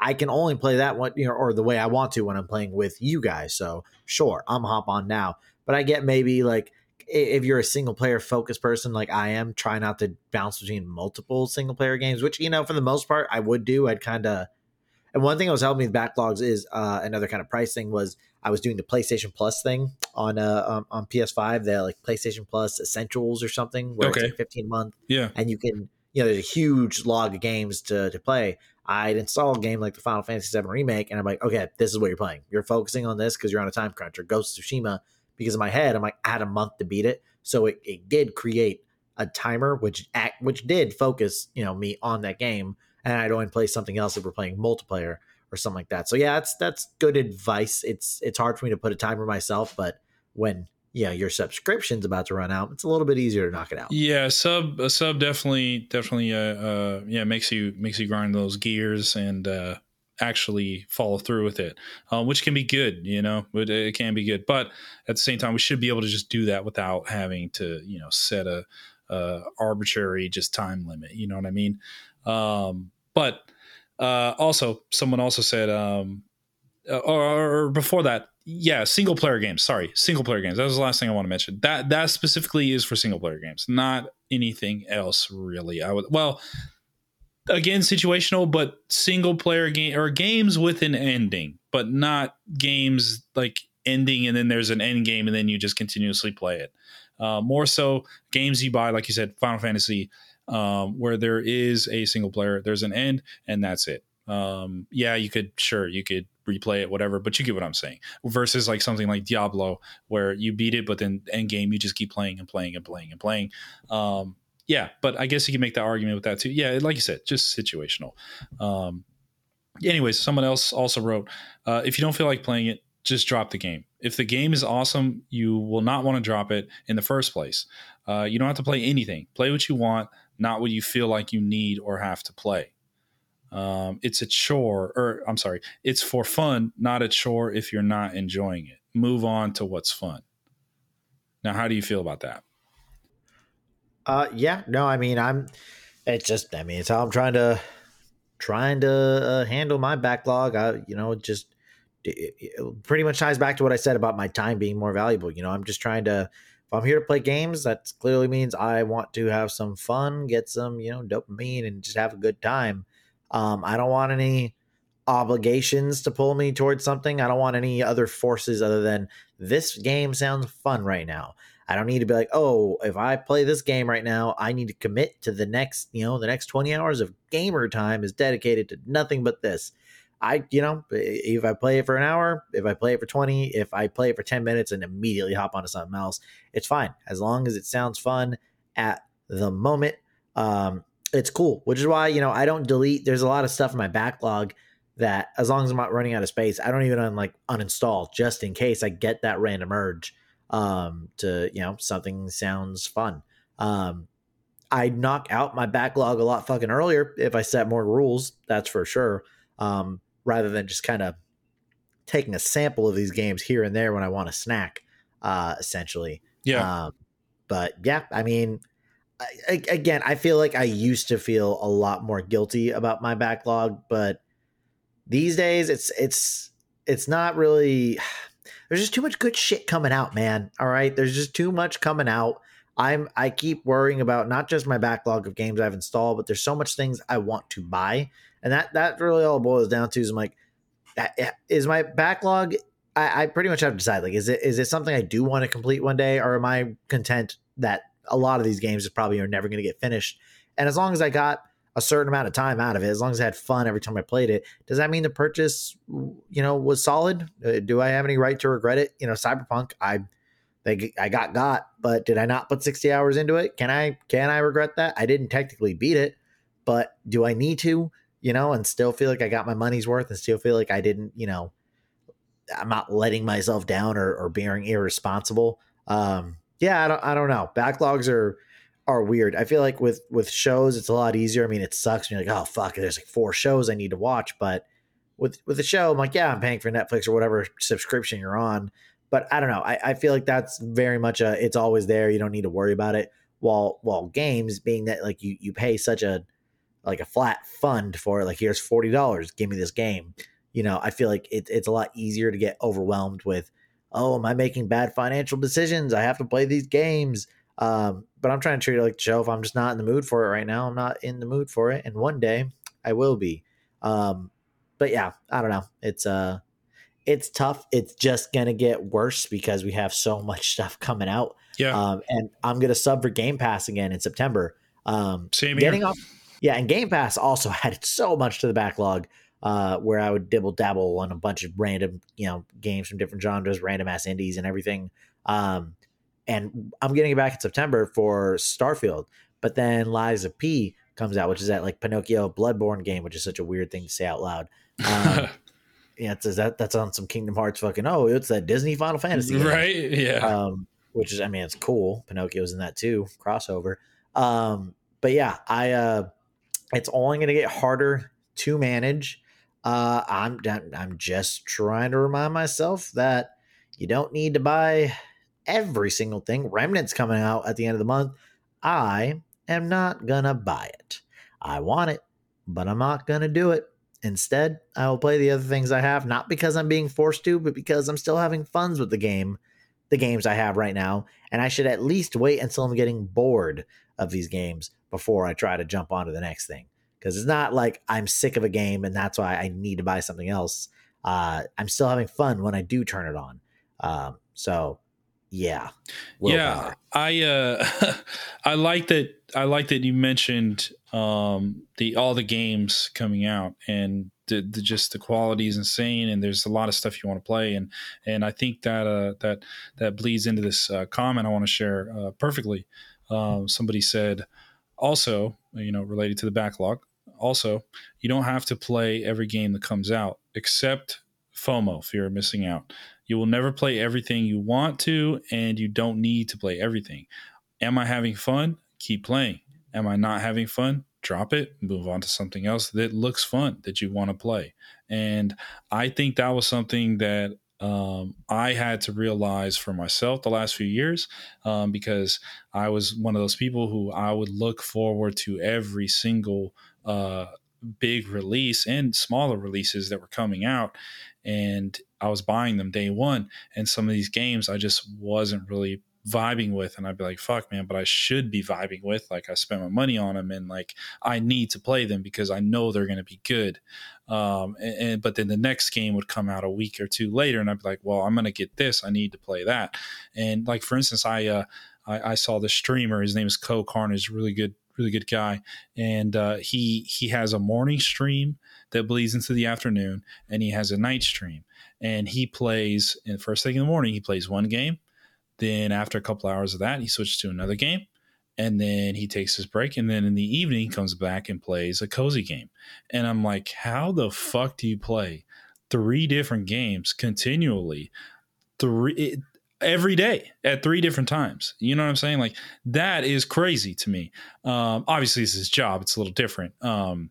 i can only play that one you know or the way i want to when i'm playing with you guys. So sure i'm hop on now. But i get maybe like if you're a single player focused person like i am try not to bounce between multiple single player games which you know for the most part i would do. I'd kind of and one thing that was helping me with backlogs is uh, another kind of price thing was I was doing the PlayStation Plus thing on uh on, on PS5, the like PlayStation Plus Essentials or something, where Okay. it's like 15 month, Yeah, and you can you know there's a huge log of games to to play. I'd install a game like the Final Fantasy VII remake, and I'm like, okay, this is what you're playing. You're focusing on this because you're on a time crunch. Or Ghost of Tsushima, because in my head, I'm like, I had a month to beat it, so it, it did create a timer, which act, which did focus you know me on that game, and I'd only play something else if we're playing multiplayer or something like that. So yeah, that's that's good advice. It's it's hard for me to put a timer myself, but when you know your subscription's about to run out, it's a little bit easier to knock it out. Yeah, sub a sub definitely definitely uh, uh yeah makes you makes you grind those gears and uh actually follow through with it, uh, which can be good. You know, it, it can be good, but at the same time, we should be able to just do that without having to you know set a, a arbitrary just time limit. You know what I mean? Um, but uh, also, someone also said, um, uh, or, or before that, yeah, single player games. Sorry, single player games. That was the last thing I want to mention. That that specifically is for single player games, not anything else really. I would well, again, situational, but single player game or games with an ending, but not games like ending and then there's an end game and then you just continuously play it. Uh, more so, games you buy, like you said, Final Fantasy, um, where there is a single player, there's an end, and that's it. Um, yeah, you could sure you could replay it, whatever, but you get what I'm saying. Versus like something like Diablo, where you beat it, but then end game you just keep playing and playing and playing and playing. Um, yeah, but I guess you can make that argument with that too. Yeah, like you said, just situational. Um, anyways, someone else also wrote, uh, if you don't feel like playing it, just drop the game. If the game is awesome, you will not want to drop it in the first place. Uh, you don't have to play anything. Play what you want, not what you feel like you need or have to play. Um, it's a chore, or I'm sorry, it's for fun, not a chore if you're not enjoying it. Move on to what's fun. Now, how do you feel about that? Uh, yeah, no, I mean, I'm. It's just, I mean, it's how I'm trying to trying to uh, handle my backlog. I, you know, just it, it pretty much ties back to what I said about my time being more valuable. You know, I'm just trying to. If I'm here to play games, that clearly means I want to have some fun, get some, you know, dopamine, and just have a good time. Um, I don't want any obligations to pull me towards something. I don't want any other forces other than this game sounds fun right now. I don't need to be like, oh, if I play this game right now, I need to commit to the next, you know, the next 20 hours of gamer time is dedicated to nothing but this. I, you know, if I play it for an hour, if I play it for 20, if I play it for 10 minutes and immediately hop onto something else, it's fine. As long as it sounds fun at the moment, um, it's cool, which is why, you know, I don't delete. There's a lot of stuff in my backlog that as long as I'm not running out of space, I don't even un, like uninstall just in case I get that random urge um, to you know something sounds fun. Um, I knock out my backlog a lot fucking earlier if I set more rules. That's for sure. Um, rather than just kind of taking a sample of these games here and there when I want a snack, uh, essentially. Yeah. Um, but yeah, I mean, I, again, I feel like I used to feel a lot more guilty about my backlog, but these days it's it's it's not really there's just too much good shit coming out, man. All right. There's just too much coming out. I'm I keep worrying about not just my backlog of games I've installed, but there's so much things I want to buy. And that that really all boils down to is I'm like, eh, is my backlog I, I pretty much have to decide like is it is it something I do want to complete one day or am I content that a lot of these games is probably are never going to get finished? And as long as I got a certain amount of time out of it, as long as I had fun every time I played it. Does that mean the purchase, you know, was solid? Uh, do I have any right to regret it? You know, Cyberpunk, I they I got got, but did I not put 60 hours into it? Can I can I regret that? I didn't technically beat it, but do I need to, you know, and still feel like I got my money's worth and still feel like I didn't, you know, I'm not letting myself down or, or being irresponsible. Um, yeah, I don't I don't know. Backlogs are are weird. I feel like with with shows, it's a lot easier. I mean, it sucks. You're like, oh fuck, there's like four shows I need to watch. But with with the show, I'm like, yeah, I'm paying for Netflix or whatever subscription you're on. But I don't know. I, I feel like that's very much a it's always there. You don't need to worry about it. While while games being that like you you pay such a like a flat fund for it, like here's forty dollars, give me this game. You know, I feel like it, it's a lot easier to get overwhelmed with, oh, am I making bad financial decisions? I have to play these games um, but I'm trying to treat it like the show. If I'm just not in the mood for it right now, I'm not in the mood for it. And one day I will be. Um, but yeah, I don't know. It's uh it's tough. It's just gonna get worse because we have so much stuff coming out. Yeah. Um, and I'm gonna sub for Game Pass again in September. Um, Same getting here. off. Yeah, and Game Pass also added so much to the backlog. Uh, where I would dibble dabble on a bunch of random, you know, games from different genres, random ass indies and everything. Um, and I'm getting it back in September for Starfield. But then Lies of P comes out, which is that like Pinocchio Bloodborne game, which is such a weird thing to say out loud. Um, yeah, it's that that's on some Kingdom Hearts fucking. Oh, it's that Disney Final Fantasy, game. right? Yeah. Um, which is I mean it's cool. Pinocchio's in that too, crossover. Um, but yeah, I uh, it's only going to get harder to manage. Uh, I'm I'm just trying to remind myself that you don't need to buy every single thing. Remnant's coming out at the end of the month. I am not gonna buy it. I want it, but I'm not gonna do it. Instead, I will play the other things I have, not because I'm being forced to, but because I'm still having funs with the game, the games I have right now. And I should at least wait until I'm getting bored of these games before I try to jump onto the next thing. Because it's not like I'm sick of a game and that's why I need to buy something else. Uh, I'm still having fun when I do turn it on. Um, so yeah, yeah, I uh, I like that. I like that you mentioned um, the all the games coming out and the, the, just the quality is insane and there's a lot of stuff you want to play and and I think that uh, that that bleeds into this uh, comment I want to share uh, perfectly. Um, somebody said also, you know, related to the backlog. Also, you don't have to play every game that comes out except FOMO, fear of missing out. You will never play everything you want to, and you don't need to play everything. Am I having fun? Keep playing. Am I not having fun? Drop it, move on to something else that looks fun that you want to play. And I think that was something that um, I had to realize for myself the last few years um, because I was one of those people who I would look forward to every single uh, big release and smaller releases that were coming out and I was buying them day one. And some of these games I just wasn't really vibing with and I'd be like fuck man but I should be vibing with like I spent my money on them and like I need to play them because I know they're going to be good um and, and, but then the next game would come out a week or two later and I'd be like well I'm going to get this I need to play that and like for instance I uh I, I saw the streamer his name is CohhCarnage really good really good guy and uh he he has a morning stream that bleeds into the afternoon, and he has a night stream. And he plays, and first thing in the morning, he plays one game. Then after a couple hours of that, he switches to another game. And then he takes his break. And then in the evening, he comes back and plays a cozy game. And I'm like, how the fuck do you play three different games continually? Three every day at three different times. You know what I'm saying? Like that is crazy to me. Um, obviously, it's his job; it's a little different. Um,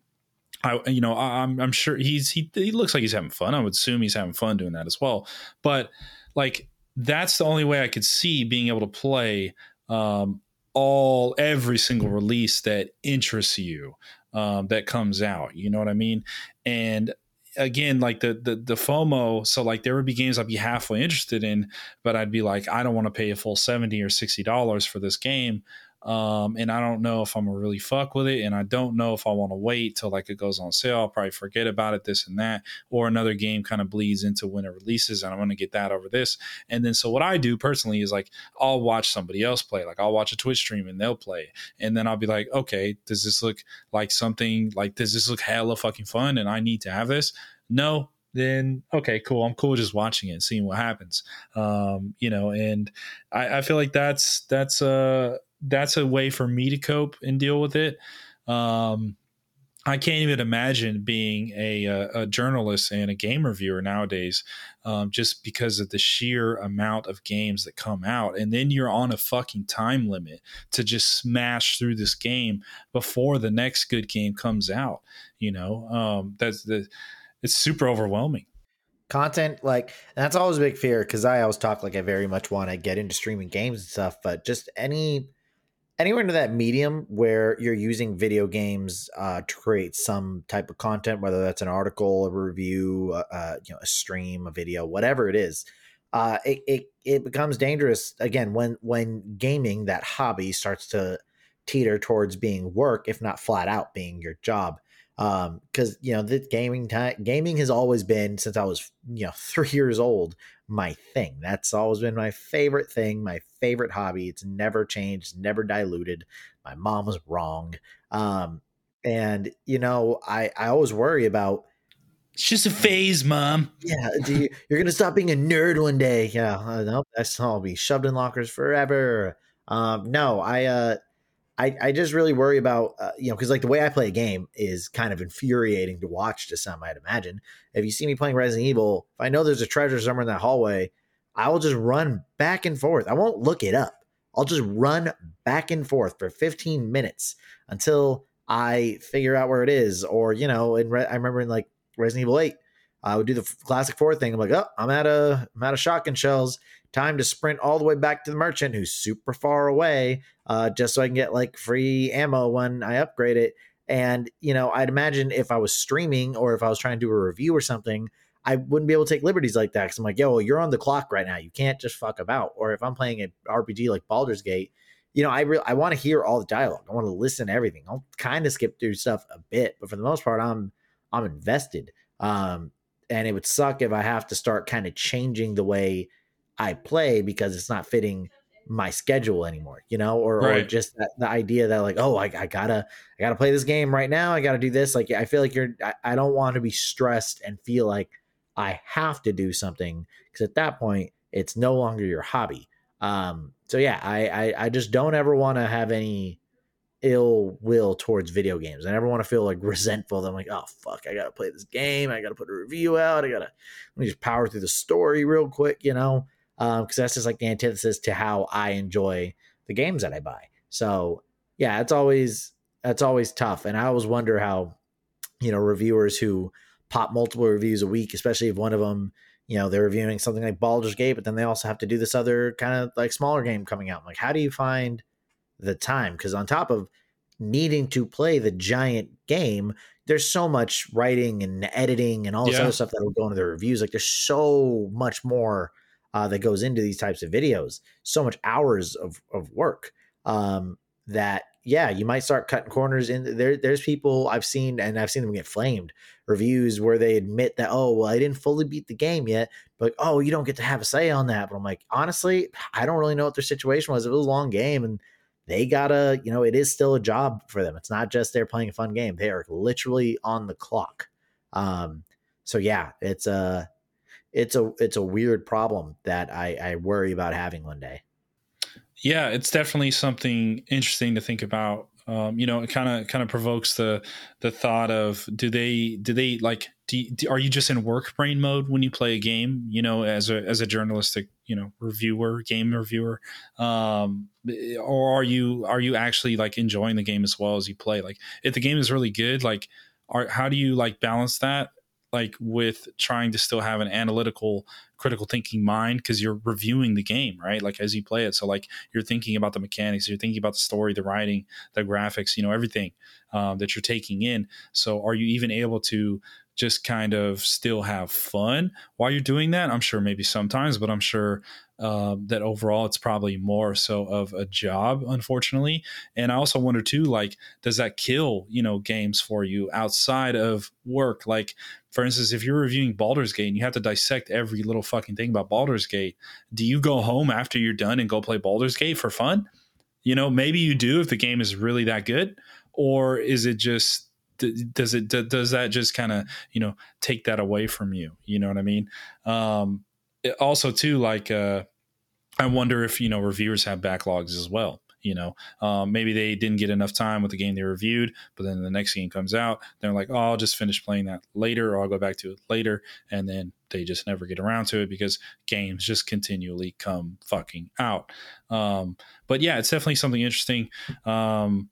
I, you know, I'm, I'm sure he's he, he looks like he's having fun. I would assume he's having fun doing that as well. But like, that's the only way I could see being able to play um, all every single release that interests you um, that comes out. You know what I mean? And again, like the, the the FOMO. So like there would be games I'd be halfway interested in, but I'd be like, I don't want to pay a full seventy or sixty dollars for this game. Um, and I don't know if I'm gonna really fuck with it, and I don't know if I want to wait till like it goes on sale. I'll probably forget about it, this and that, or another game kind of bleeds into when it releases, and I'm gonna get that over this. And then so what I do personally is like I'll watch somebody else play, like I'll watch a Twitch stream and they'll play, and then I'll be like, okay, does this look like something like does this look hella fucking fun, and I need to have this? No, then okay, cool. I'm cool just watching it and seeing what happens. Um, you know, and I, I feel like that's that's uh that's a way for me to cope and deal with it. Um, I can't even imagine being a, a, a, journalist and a game reviewer nowadays, um, just because of the sheer amount of games that come out. And then you're on a fucking time limit to just smash through this game before the next good game comes out. You know, um, that's the it's super overwhelming. Content like that's always a big fear because I always talk like I very much want to get into streaming games and stuff, but just any anywhere into that medium where you're using video games uh, to create some type of content, whether that's an article, a review, uh, uh, you know, a stream, a video, whatever it is, uh, it, it it becomes dangerous again when when gaming that hobby starts to teeter towards being work, if not flat out being your job um because you know the gaming time gaming has always been since i was you know three years old my thing that's always been my favorite thing my favorite hobby it's never changed never diluted my mom was wrong um and you know i i always worry about it's just a phase, mom. Yeah, you, are gonna stop being a nerd one day. Yeah, uh, nope, that's I'll be shoved in lockers forever. Um, no, I uh, I, I just really worry about uh, you know because like the way I play a game is kind of infuriating to watch to some I'd imagine. If you see me playing Resident Evil, if I know there's a treasure somewhere in that hallway, I will just run back and forth. I won't look it up. I'll just run back and forth for 15 minutes until I figure out where it is. Or, you know, in Re- I remember in like Resident Evil 8, I would do the classic four thing. I'm like, oh, I'm out of I'm out of shotgun shells. Time to sprint all the way back to the merchant who's super far away, uh, just so I can get like free ammo when I upgrade it. And you know, I'd imagine if I was streaming or if I was trying to do a review or something, I wouldn't be able to take liberties like that because I'm like, yo, you're on the clock right now. You can't just fuck about. Or if I'm playing an RPG like Baldur's Gate, you know, I re- I want to hear all the dialogue. I want to listen to everything. I'll kind of skip through stuff a bit, but for the most part, I'm I'm invested. Um, and it would suck if I have to start kind of changing the way I play because it's not fitting my schedule anymore, you know, or, right. or just that, the idea that like, oh, I, I, gotta, I gotta play this game right now. I gotta do this. Like, I feel like you're, I, I don't want to be stressed and feel like I have to do something because at that point it's no longer your hobby. Um, so yeah, I, I, I just don't ever want to have any ill will towards video games. I never want to feel like resentful. that I'm like, oh fuck, I gotta play this game. I gotta put a review out. I gotta let me just power through the story real quick, you know, because um, that's just like the antithesis to how I enjoy the games that I buy. So yeah, it's always that's always tough, and I always wonder how you know reviewers who pop multiple reviews a week, especially if one of them you know they're reviewing something like Baldur's Gate, but then they also have to do this other kind of like smaller game coming out. Like, how do you find the time because on top of needing to play the giant game there's so much writing and editing and all this yeah. other stuff that will go into the reviews like there's so much more uh, that goes into these types of videos so much hours of, of work um, that yeah you might start cutting corners in there there's people i've seen and i've seen them get flamed reviews where they admit that oh well i didn't fully beat the game yet but oh you don't get to have a say on that but i'm like honestly i don't really know what their situation was it was a long game and they gotta, you know, it is still a job for them. It's not just they're playing a fun game. They are literally on the clock. Um, so yeah, it's a it's a it's a weird problem that I, I worry about having one day. Yeah, it's definitely something interesting to think about um, you know, it kind of kind of provokes the the thought of do they do they like do, do, are you just in work brain mode when you play a game? You know, as a as a journalistic you know reviewer, game reviewer, um, or are you are you actually like enjoying the game as well as you play? Like, if the game is really good, like, are how do you like balance that? Like with trying to still have an analytical critical thinking mind because you're reviewing the game right? Like as you play it. So like you're thinking about the mechanics you're thinking about the story the writing the graphics you know everything um, that you're taking in. So are you even able to just kind of still have fun while you're doing that. I'm sure maybe sometimes but i'm sure uh, that overall it's probably more so of a job unfortunately. And i also wonder too like does that kill you know games for you outside of work? Like for instance if you're reviewing Baldur's Gate and you have to dissect every little fucking thing about Baldur's Gate do you go home after you're done and go play Baldur's Gate for fun? You know maybe you do if the game is really that good or is it just does it does that just kind of you know take that away from you? You know what i mean? Um also too like uh i wonder if you know reviewers have backlogs as well you know? Um, maybe they didn't get enough time with the game they reviewed but then the next game comes out they're like oh i'll just finish playing that later or i'll go back to it later and then they just never get around to it because games just continually come fucking out. Um, but yeah it's definitely something interesting. Um,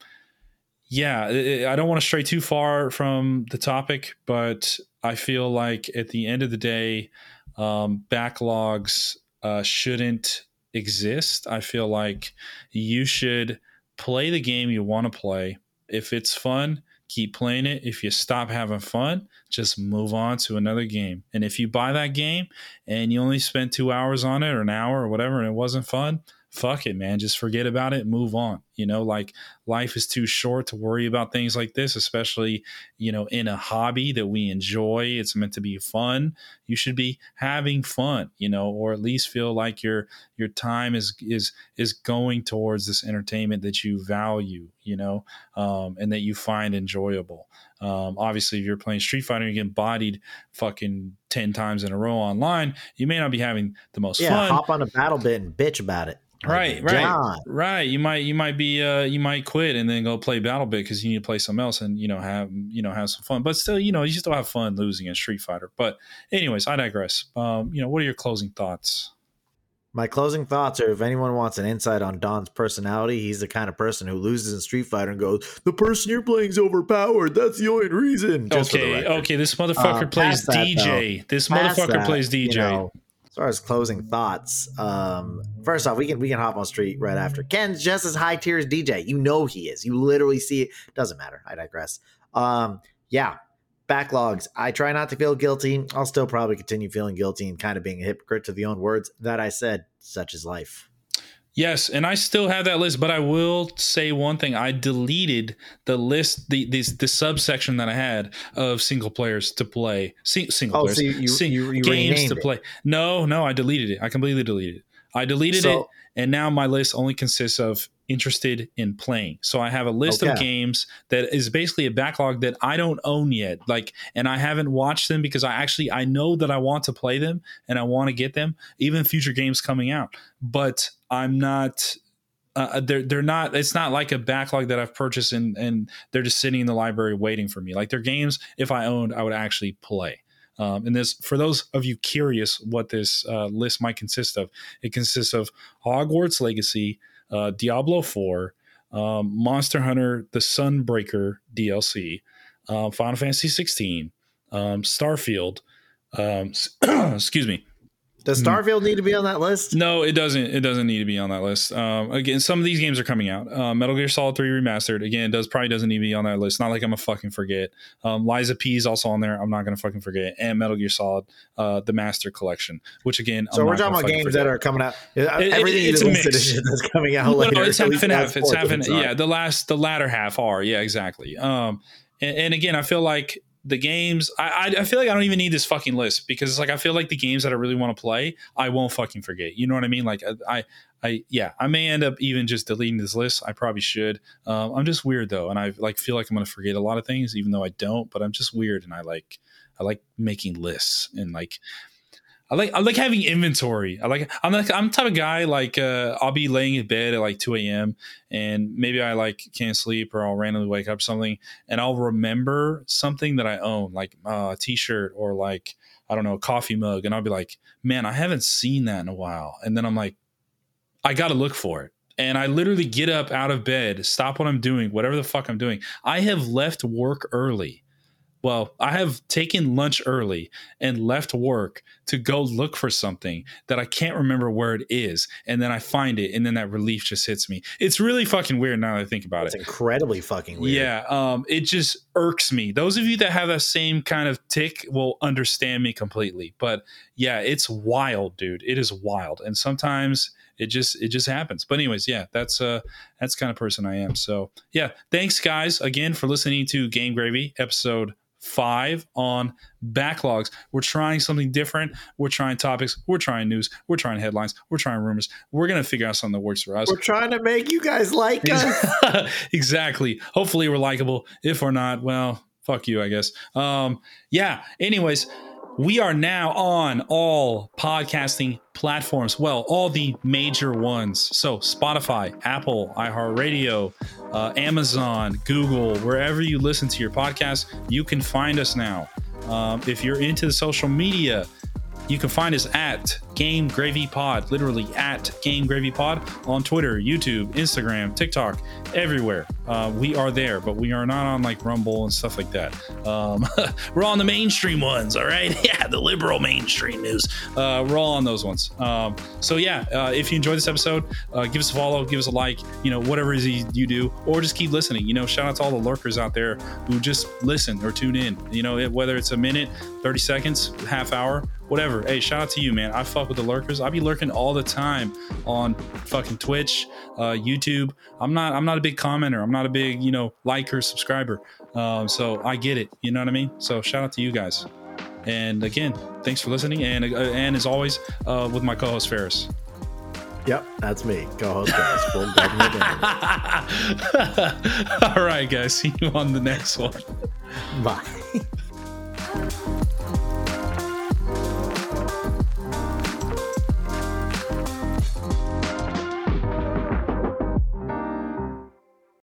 yeah i don't want to stray too far from the topic but i feel like at the end of the day um, backlogs uh, shouldn't exist. I feel like you should play the game you want to play. If it's fun, keep playing it. If you stop having fun, just move on to another game. And if you buy that game and you only spent two hours on it or an hour or whatever and it wasn't fun, fuck it, man. Just forget about it, move on. You know, like life is too short to worry about things like this, especially, you know, in a hobby that we enjoy. It's meant to be fun. You should be having fun, you know, or at least feel like your your time is is is going towards this entertainment that you value, you know, um, and that you find enjoyable. Um, obviously, if you're playing Street Fighter and you get bodied fucking 10 times in a row online, you may not be having the most yeah, fun. hop on a BattleBit and bitch about it right, right, right. You might you might be uh you might quit and then go play BattleBit because you need to play something else and you know have you know have some fun. But still, you know, you still have fun losing in Street Fighter. But anyways, I digress. Um, you know, what are your closing thoughts? My closing thoughts are if anyone wants an insight on Don's personality, he's the kind of person who loses in Street Fighter and goes, The person you're playing is overpowered. That's the only reason. okay, okay. This motherfucker uh, plays that, DJ. Though, this motherfucker that, plays DJ. You know, as far as closing thoughts, um, first off, we can we can hop on street right after. Ken's just as high tier as DJ. You know he is. You literally see it. Doesn't matter. I digress. Um, yeah, backlogs. I try not to feel guilty. I'll still probably continue feeling guilty and kind of being a hypocrite to the own words that I said. Such is life. Yes, and I still have that list, but I will say one thing: I deleted the list, the the, the subsection that I had of single players to play, single oh, players, so you, sing, you, you games to play. It. No, no, I deleted it. I completely deleted it. I deleted so, it, and now my list only consists of interested in playing. So I have a list okay. of games that is basically a backlog that I don't own yet. Like and I haven't watched them because I actually I know that I want to play them and I want to get them, even future games coming out. But I'm not uh, they're they're not. It's not like a backlog that I've purchased and and they're just sitting in the library waiting for me. Like they're games if I owned, I would actually play. Um, and this, for those of you curious, what this uh, list might consist of, it consists of Hogwarts Legacy, uh, Diablo 4, um, Monster Hunter The Sunbreaker DLC, uh, Final Fantasy 16, um, Starfield, um, excuse me, does hmm. Starfield need to be on that list? No, it doesn't. It doesn't need to be on that list. Um, again, some of these games are coming out. Uh, Metal Gear Solid Three Remastered again does probably doesn't need to be on that list. Not like I'm gonna fucking forget. Um, of P is also on there. I'm not gonna fucking forget. And Metal Gear Solid, uh, the Master Collection, which again, so I'm we're talking about games forget. that are coming out. It, Everything it, it's a mix. that's coming out. later, no, it's half and half. It's half and yeah. The last, the latter half are yeah, exactly. Um, and, and again, I feel like the games I, I feel like I don't even need this fucking list because it's like I feel like the games that I really want to play I won't fucking forget. You know what I mean? Like I I yeah I may end up even just deleting this list. I probably should. Um, I'm just weird though, and I like feel like I'm gonna forget a lot of things even though I don't. But I'm just weird, and I like I like making lists and like I like I like having inventory. I like I'm like I'm the type of guy like uh, I'll be laying in bed at like 2 a.m. and maybe I like can't sleep or I'll randomly wake up something and I'll remember something that I own like uh, a t-shirt or like I don't know a coffee mug and I'll be like man I haven't seen that in a while and then I'm like I got to look for it and I literally get up out of bed stop what I'm doing whatever the fuck I'm doing I have left work early well, I have taken lunch early and left work to go look for something that I can't remember where it is. And then I find it, and then that relief just hits me. It's really fucking weird now that I think about it's it. It's incredibly fucking weird. Yeah. Um, it just irks me. Those of you that have that same kind of tick will understand me completely. But yeah, it's wild, dude. It is wild. And sometimes it just it just happens. But anyways, yeah, that's uh that's kind of person I am. So yeah, thanks guys again for listening to Game Gravy episode five on backlogs. We're trying something different. We're trying topics. We're trying news. We're trying headlines. We're trying rumors. We're going to figure out something that works for us. We're trying to make you guys like us. exactly. Hopefully, we're likable. If we're not, well, fuck you, I guess. Um, yeah. Anyways, we are now on all podcasting platforms. Well, all the major ones. So, Spotify, Apple, iHeartRadio, uh, Amazon, Google, wherever you listen to your podcast, you can find us now. Um, if you're into the social media, you can find us at Game Gravy Pod, literally at Game Gravy Pod on Twitter, YouTube, Instagram, TikTok, everywhere. Uh, we are there, but we are not on like Rumble and stuff like that. Um, we're on the mainstream ones, all right? Yeah, the liberal mainstream news. Uh, we're all on those ones. Um, so yeah, uh, if you enjoyed this episode, uh, give us a follow, give us a like, you know, whatever it is you do, or just keep listening. You know, shout out to all the lurkers out there who just listen or tune in. You know, whether it's a minute, 30 seconds, half hour, whatever. Hey, shout out to you, man. I fuck with the lurkers. I be lurking all the time on fucking Twitch, uh, YouTube. I'm not. I'm not a big commenter. I'm not a big you know liker, subscriber. Um, so I get it. You know what I mean. So shout out to you guys. And again, thanks for listening. And uh, and as always, uh, with my co-host Ferris. Yep, that's me, co-host Ferris. All right, guys. See you on the next one. Bye.